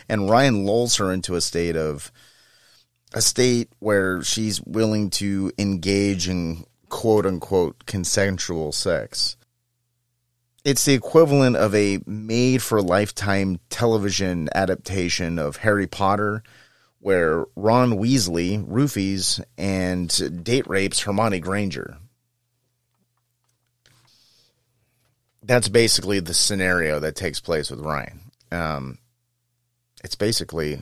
and Ryan lulls her into a state of a state where she's willing to engage in quote unquote consensual sex. It's the equivalent of a made for lifetime television adaptation of Harry Potter, where Ron Weasley roofies and date rapes Hermione Granger. That's basically the scenario that takes place with Ryan. Um, it's basically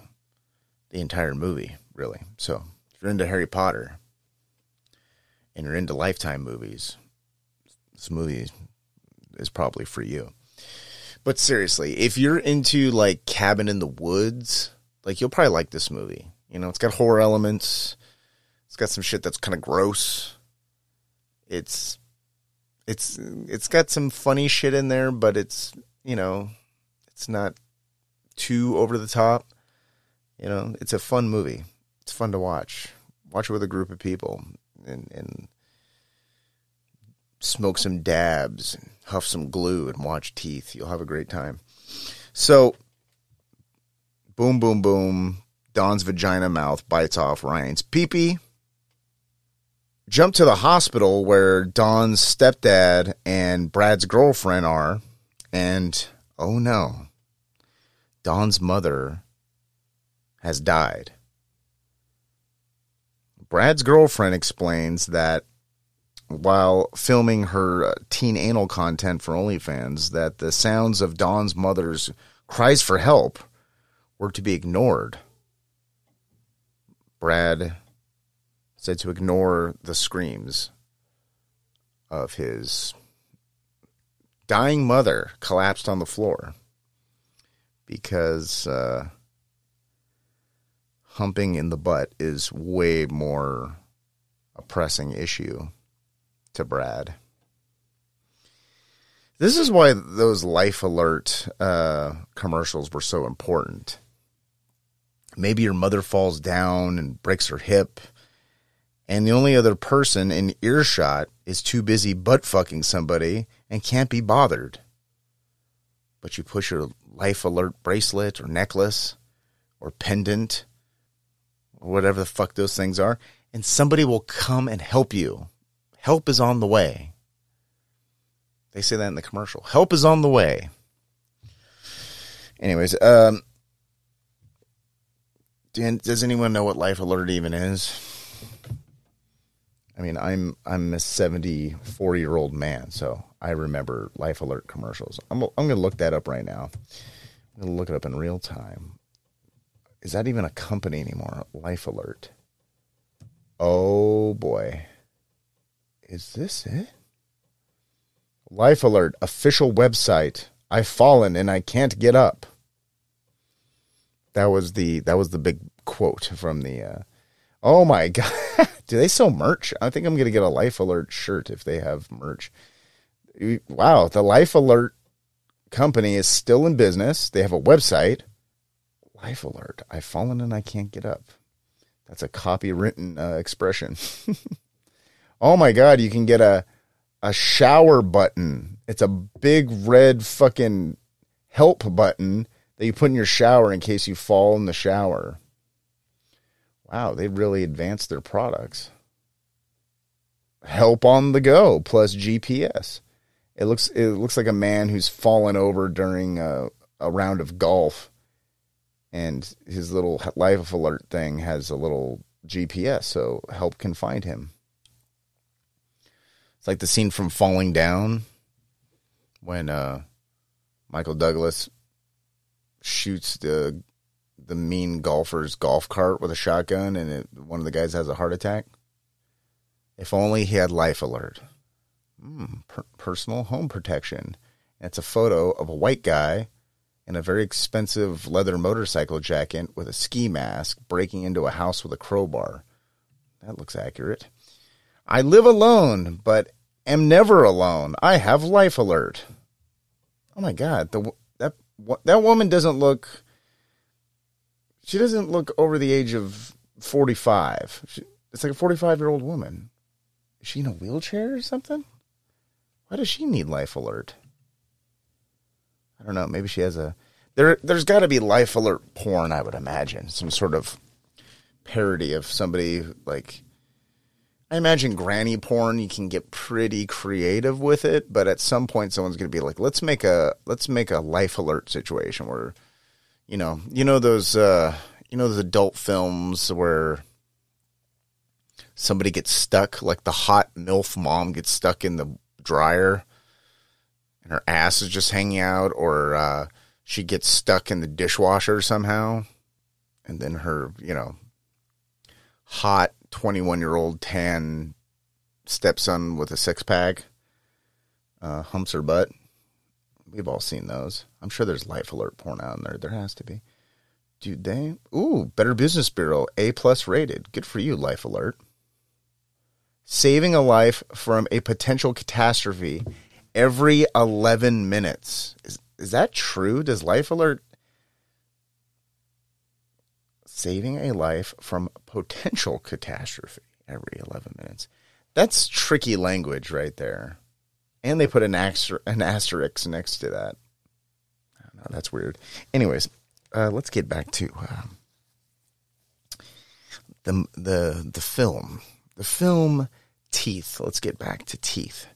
the entire movie, really. So if you're into Harry Potter and you're into Lifetime movies, this movie is probably for you. But seriously, if you're into like Cabin in the Woods, like you'll probably like this movie. You know, it's got horror elements. It's got some shit that's kind of gross. It's it's it's got some funny shit in there, but it's, you know, it's not too over the top. You know, it's a fun movie. It's fun to watch. Watch it with a group of people and, and smoke some dabs and huff some glue and watch teeth. You'll have a great time. So, boom, boom, boom. Dawn's vagina mouth bites off Ryan's peepee. Jump to the hospital where Dawn's stepdad and Brad's girlfriend are, and oh no, Dawn's mother has died. Brad's girlfriend explains that while filming her uh, teen anal content for OnlyFans, that the sounds of Dawn's mother's cries for help were to be ignored. Brad said to ignore the screams of his dying mother collapsed on the floor because uh, humping in the butt is way more a pressing issue to Brad. This is why those life alert uh, commercials were so important. Maybe your mother falls down and breaks her hip, and the only other person in earshot is too busy butt fucking somebody and can't be bothered. But you push your life alert bracelet or necklace or pendant or whatever the fuck those things are, and somebody will come and help you. Help is on the way. They say that in the commercial. Help is on the way. Anyways, um, does anyone know what life alert even is? I mean, I'm I'm a 74 year old man, so I remember Life Alert commercials. I'm I'm going to look that up right now. I'm going to look it up in real time. Is that even a company anymore? Life Alert. Oh boy. Is this it? Life Alert official website. I've fallen and I can't get up. That was the that was the big quote from the uh, Oh my [LAUGHS] god! Do they sell merch? I think I'm gonna get a Life Alert shirt if they have merch. Wow, the Life Alert company is still in business. They have a website. Life alert. I've fallen and I can't get up. That's a copywritten uh, expression. [LAUGHS] oh my god, you can get a a shower button. It's a big red fucking help button that you put in your shower in case you fall in the shower. Wow, they really advanced their products. Help on the go plus GPS. It looks it looks like a man who's fallen over during a, a round of golf, and his little life alert thing has a little GPS, so help can find him. It's like the scene from Falling Down when uh, Michael Douglas shoots the the mean golfer's golf cart with a shotgun, and it, one of the guys has a heart attack. If only he had life alert. Mm, per- personal home protection. And it's a photo of a white guy in a very expensive leather motorcycle jacket with a ski mask breaking into a house with a crowbar. That looks accurate. I live alone, but am never alone. I have life alert. Oh my god, the that that woman doesn't look she doesn't look over the age of 45. She, it's like a 45 year old woman. Is she in a wheelchair or something? Why does she need life alert? I don't know. Maybe she has a there. There's got to be life alert porn. I would imagine some sort of parody of somebody like. I imagine granny porn. You can get pretty creative with it, but at some point, someone's going to be like, "Let's make a let's make a life alert situation where, you know, you know those uh, you know those adult films where." somebody gets stuck, like the hot MILF mom gets stuck in the dryer and her ass is just hanging out, or uh, she gets stuck in the dishwasher somehow. And then her, you know, hot 21 year old tan stepson with a six pack uh, humps her butt. We've all seen those. I'm sure there's life alert porn out in there. There has to be. Dude, they ooh, Better Business Bureau, A plus rated. Good for you, Life Alert saving a life from a potential catastrophe every 11 minutes. Is, is that true? Does Life Alert saving a life from potential catastrophe every 11 minutes? That's tricky language right there. And they put an, aster- an asterisk next to that. I. That's weird. Anyways, uh, let's get back to uh, the the the film the film Teeth. Let's get back to Teeth.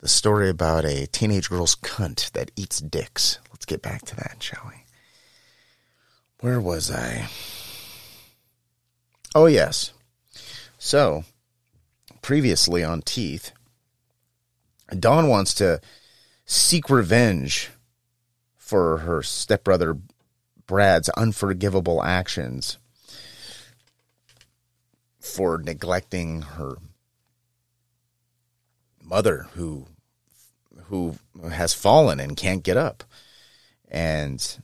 The story about a teenage girl's cunt that eats dicks. Let's get back to that, shall we? Where was I? Oh, yes. So, previously on Teeth, Dawn wants to seek revenge for her stepbrother Brad's unforgivable actions for neglecting her mother who who has fallen and can't get up. And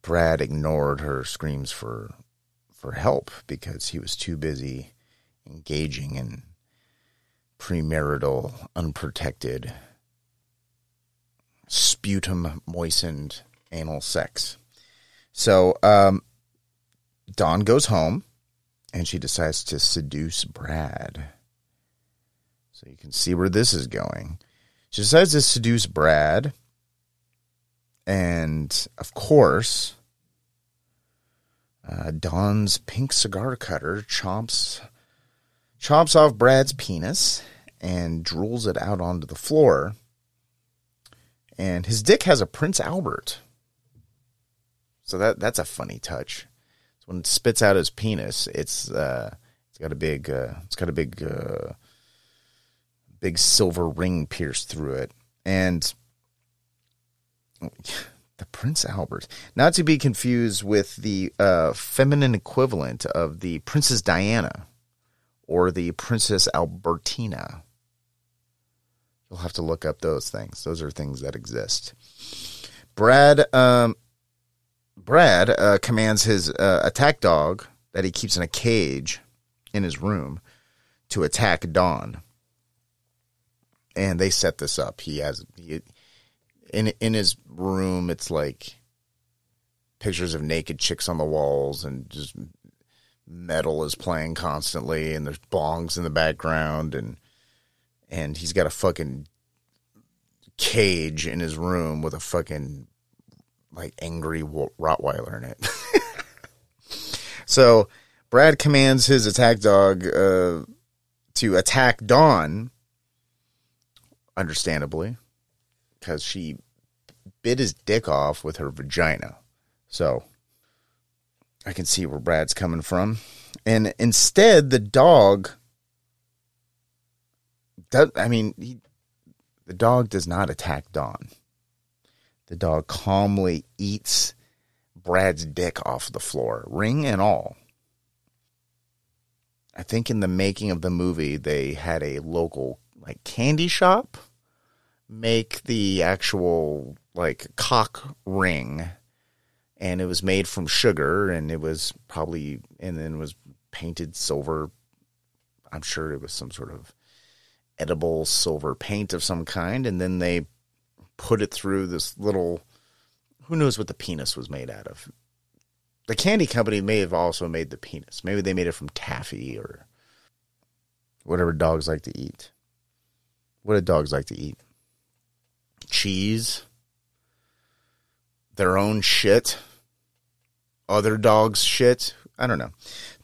Brad ignored her screams for for help because he was too busy engaging in premarital, unprotected, sputum moistened anal sex. So um, Dawn goes home and she decides to seduce Brad. So you can see where this is going. She decides to seduce Brad. And of course, uh, Dawn's pink cigar cutter chomps chomps off Brad's penis and drools it out onto the floor. And his dick has a Prince Albert. So that that's a funny touch when it spits out his penis, it's uh, it's got a big uh, it's got a big uh, big silver ring pierced through it, and the Prince Albert, not to be confused with the uh, feminine equivalent of the Princess Diana or the Princess Albertina. You'll have to look up those things. Those are things that exist. Brad um, Brad uh, commands his uh, attack dog that he keeps in a cage in his room to attack Dawn. And they set this up. He has he, in in his room, it's like pictures of naked chicks on the walls and just metal is playing constantly and there's bongs in the background and and he's got a fucking cage in his room with a fucking like angry Rottweiler in it. [LAUGHS] so Brad commands his attack dog uh, to attack Dawn, understandably, because she bit his dick off with her vagina. So I can see where Brad's coming from. And instead, the dog does, I mean, he, the dog does not attack Dawn. The dog calmly eats Brad's dick off the floor, ring and all. I think in the making of the movie, they had a local like candy shop make the actual like cock ring and it was made from sugar and it was probably and then was painted silver i'm sure it was some sort of edible silver paint of some kind and then they put it through this little who knows what the penis was made out of the candy company may have also made the penis maybe they made it from taffy or whatever dogs like to eat what do dogs like to eat cheese their own shit other dogs' shit. I don't know.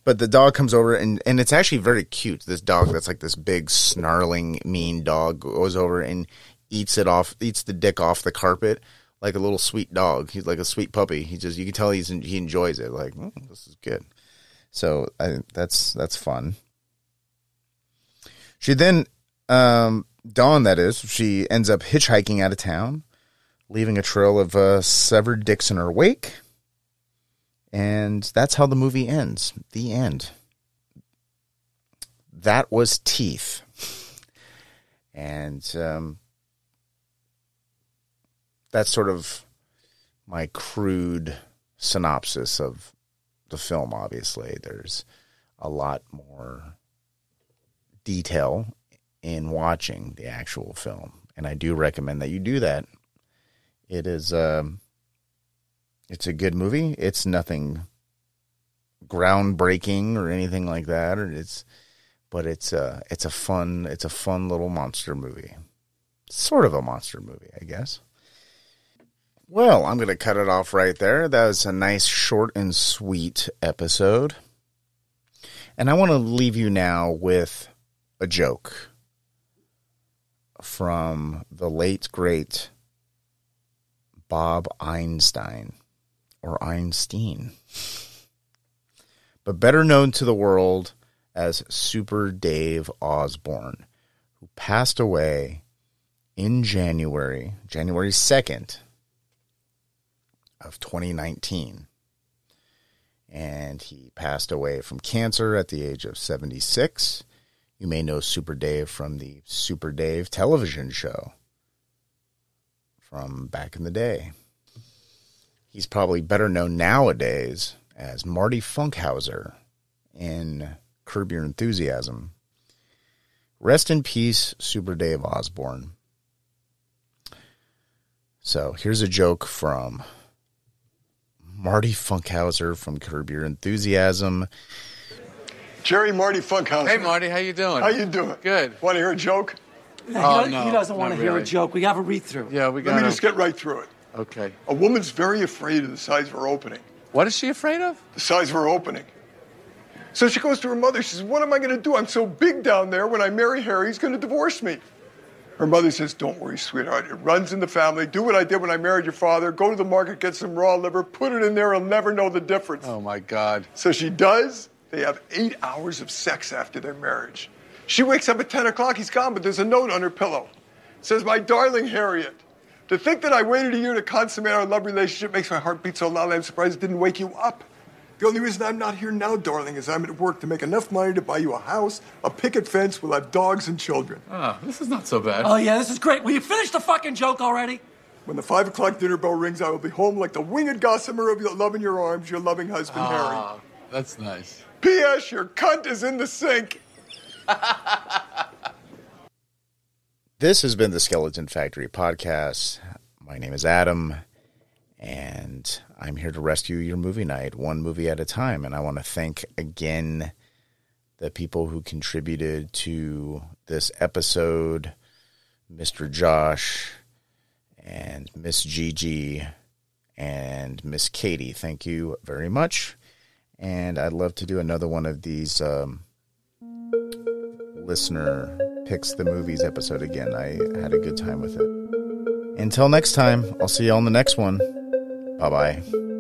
But the dog comes over and, and it's actually very cute. This dog that's like this big snarling mean dog goes over and eats it off, eats the dick off the carpet like a little sweet dog. He's like a sweet puppy. He just you can tell he's he enjoys it. Like oh, this is good. So I, that's that's fun. She then um, Dawn, that is, she ends up hitchhiking out of town, leaving a trail of uh, severed dicks in her wake. And that's how the movie ends. The end. That was Teeth. And um, that's sort of my crude synopsis of the film, obviously. There's a lot more detail in watching the actual film. And I do recommend that you do that. It is. Um, it's a good movie. It's nothing groundbreaking or anything like that, or it's but it's a it's a fun it's a fun little monster movie. Sort of a monster movie, I guess. Well, I'm going to cut it off right there. That was a nice short and sweet episode. And I want to leave you now with a joke from the late great Bob Einstein or Einstein, but better known to the world as Super Dave Osborne, who passed away in January, January 2nd of 2019. And he passed away from cancer at the age of 76. You may know Super Dave from the Super Dave television show from back in the day. He's probably better known nowadays as Marty Funkhouser in Curb Your Enthusiasm. Rest in peace, Super Dave Osborne. So here's a joke from Marty Funkhouser from Curb Your Enthusiasm. Jerry Marty Funkhouser. Hey Marty, how you doing? How you doing? Good. Want to hear a joke? Oh, no, he doesn't want not to hear a joke. We have a read through. Yeah, we got. Let me just get right through it. Okay. A woman's very afraid of the size of her opening. What is she afraid of? The size of her opening. So she goes to her mother. She says, What am I going to do? I'm so big down there. When I marry Harry, he's going to divorce me. Her mother says, Don't worry, sweetheart. It runs in the family. Do what I did when I married your father. Go to the market, get some raw liver, put it in there. He'll never know the difference. Oh my God. So she does. They have eight hours of sex after their marriage. She wakes up at 10 o'clock. He's gone, but there's a note on her pillow. It says, My darling Harriet, to think that I waited a year to consummate our love relationship makes my heart beat so loud I'm surprised it didn't wake you up. The only reason I'm not here now, darling, is I'm at work to make enough money to buy you a house, a picket fence, we'll have dogs and children. Oh, this is not so bad. Oh, yeah, this is great. Will you finish the fucking joke already? When the five o'clock dinner bell rings, I will be home like the winged gossamer of your love in your arms, your loving husband, Harry. Ah, that's nice. P.S. Your cunt is in the sink. [LAUGHS] This has been the Skeleton Factory podcast. My name is Adam, and I'm here to rescue your movie night one movie at a time. And I want to thank again the people who contributed to this episode Mr. Josh and Miss Gigi and Miss Katie. Thank you very much. And I'd love to do another one of these um, listener picks the movies episode again. I had a good time with it. Until next time, I'll see you on the next one. Bye bye.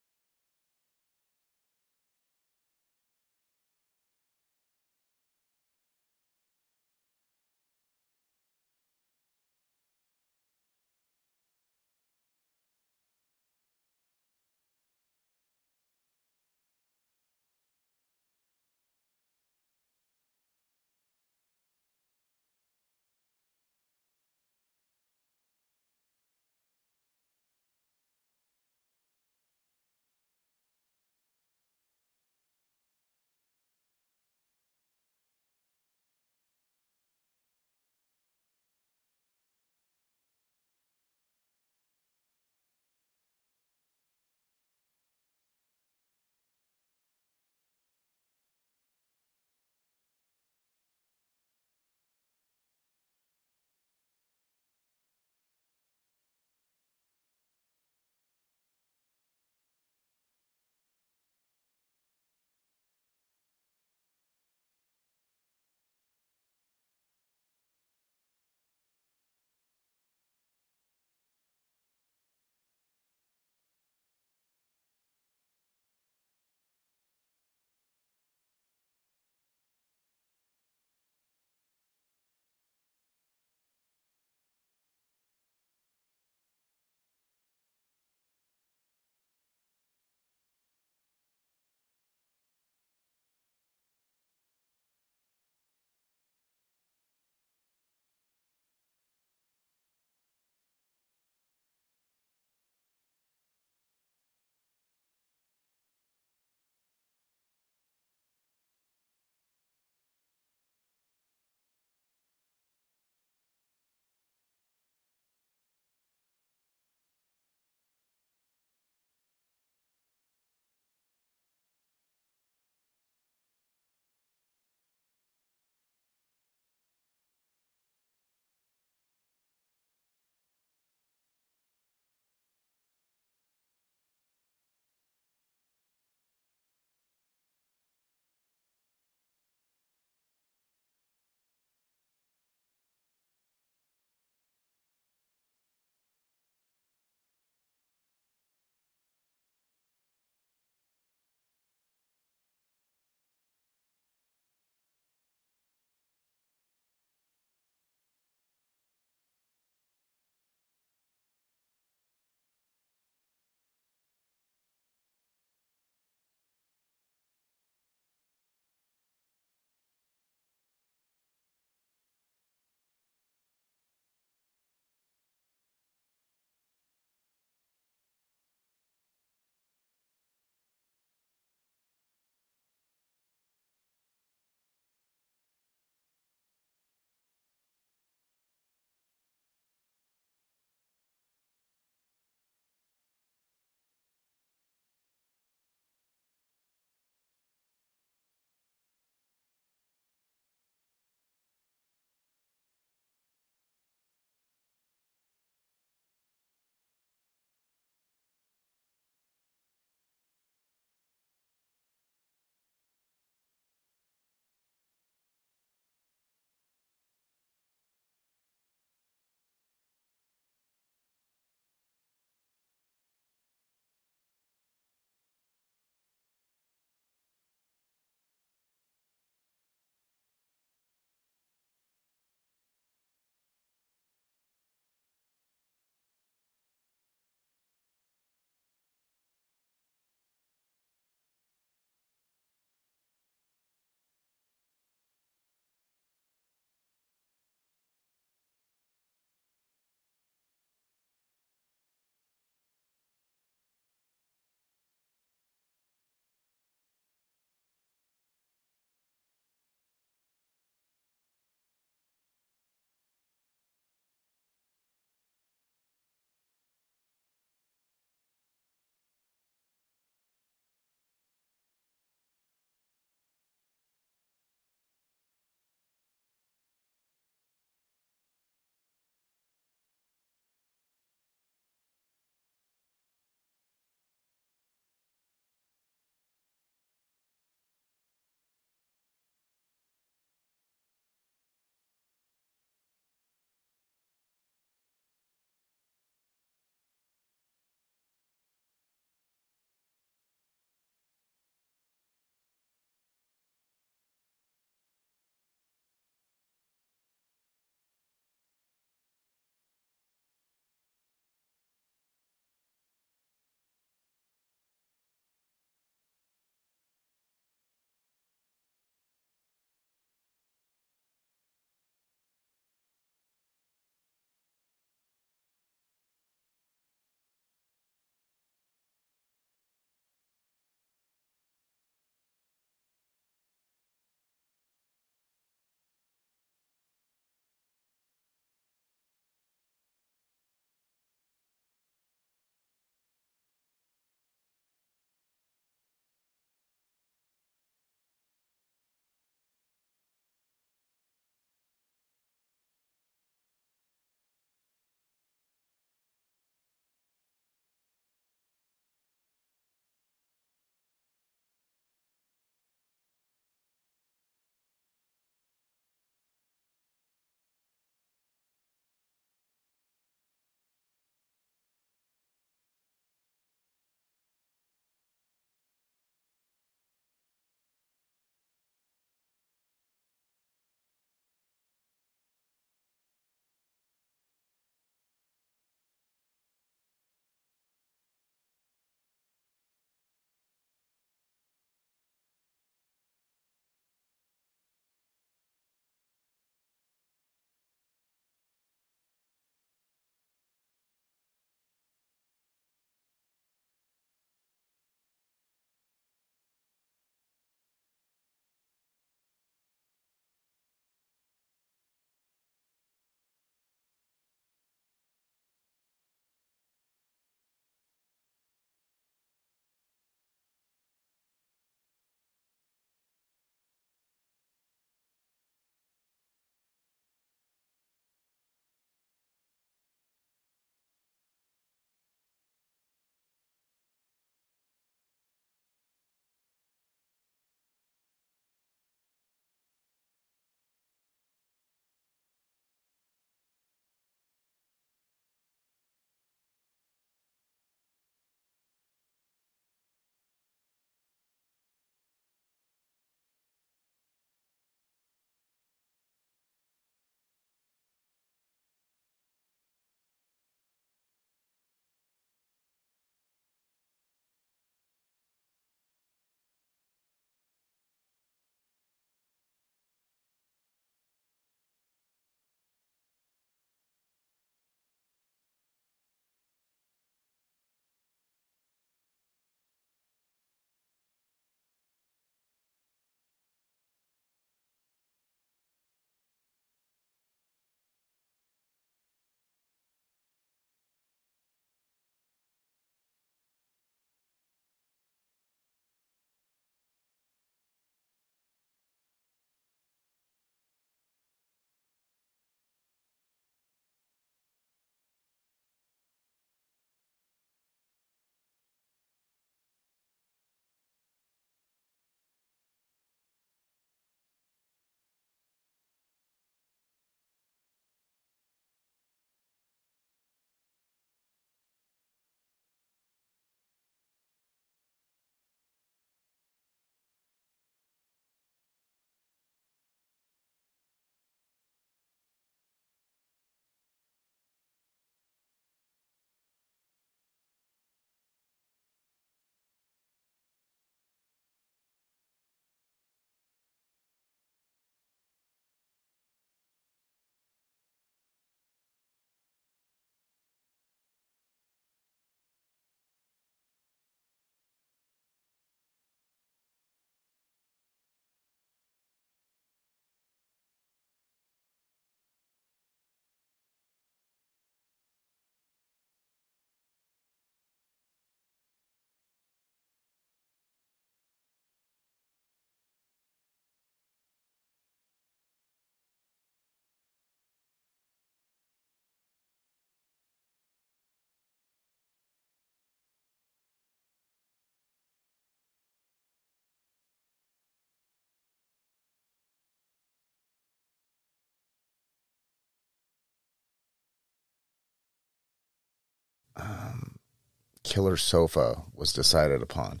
Killer sofa was decided upon.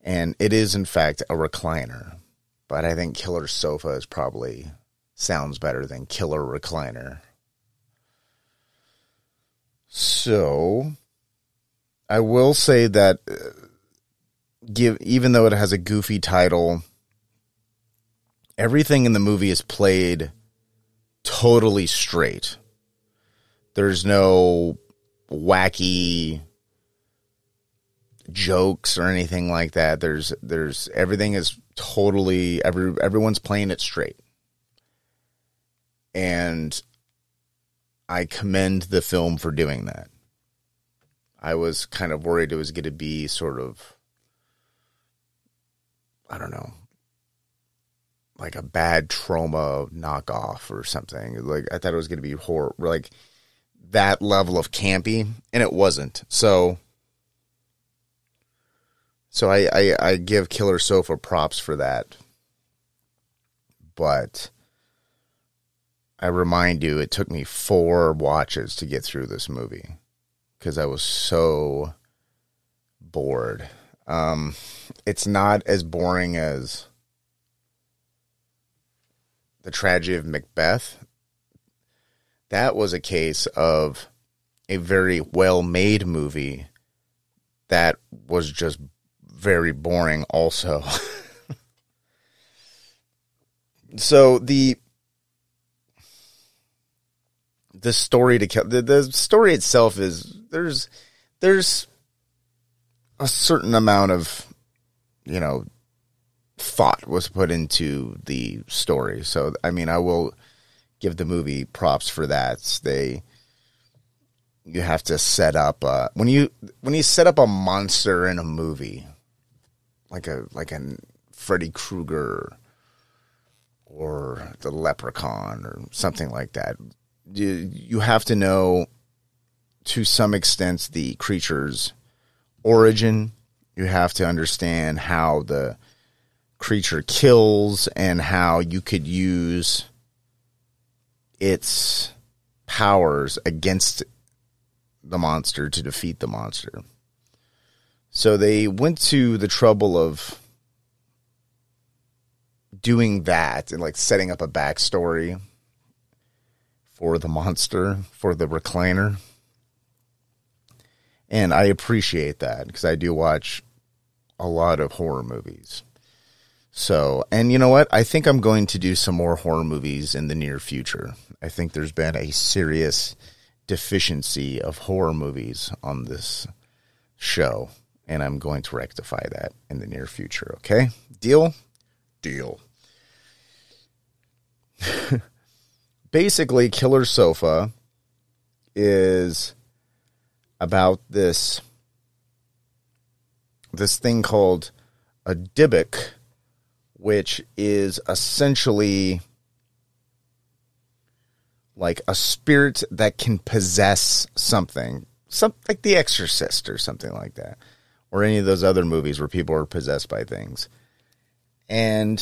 And it is, in fact, a recliner. But I think killer sofa is probably sounds better than killer recliner. So I will say that uh, give even though it has a goofy title, everything in the movie is played totally straight. There's no wacky jokes or anything like that. There's there's everything is totally every everyone's playing it straight. And I commend the film for doing that. I was kind of worried it was going to be sort of I don't know, like a bad Troma knockoff or something. Like I thought it was going to be horror, like that level of campy, and it wasn't. So, so I I, I give Killer Sofa props for that, but. I remind you, it took me four watches to get through this movie because I was so bored. Um, it's not as boring as the tragedy of Macbeth. That was a case of a very well made movie that was just very boring, also. [LAUGHS] so the the story to the, the story itself is there's there's a certain amount of you know thought was put into the story so i mean i will give the movie props for that they you have to set up when you when you set up a monster in a movie like a like a freddy krueger or the leprechaun or something like that you, you have to know to some extent the creature's origin. You have to understand how the creature kills and how you could use its powers against the monster to defeat the monster. So they went to the trouble of doing that and like setting up a backstory for the monster, for the recliner. And I appreciate that because I do watch a lot of horror movies. So, and you know what? I think I'm going to do some more horror movies in the near future. I think there's been a serious deficiency of horror movies on this show, and I'm going to rectify that in the near future. Okay? Deal? Deal. [LAUGHS] basically, Killer Sofa is about this this thing called a Dybbuk, which is essentially like a spirit that can possess something, some like The Exorcist or something like that, or any of those other movies where people are possessed by things. And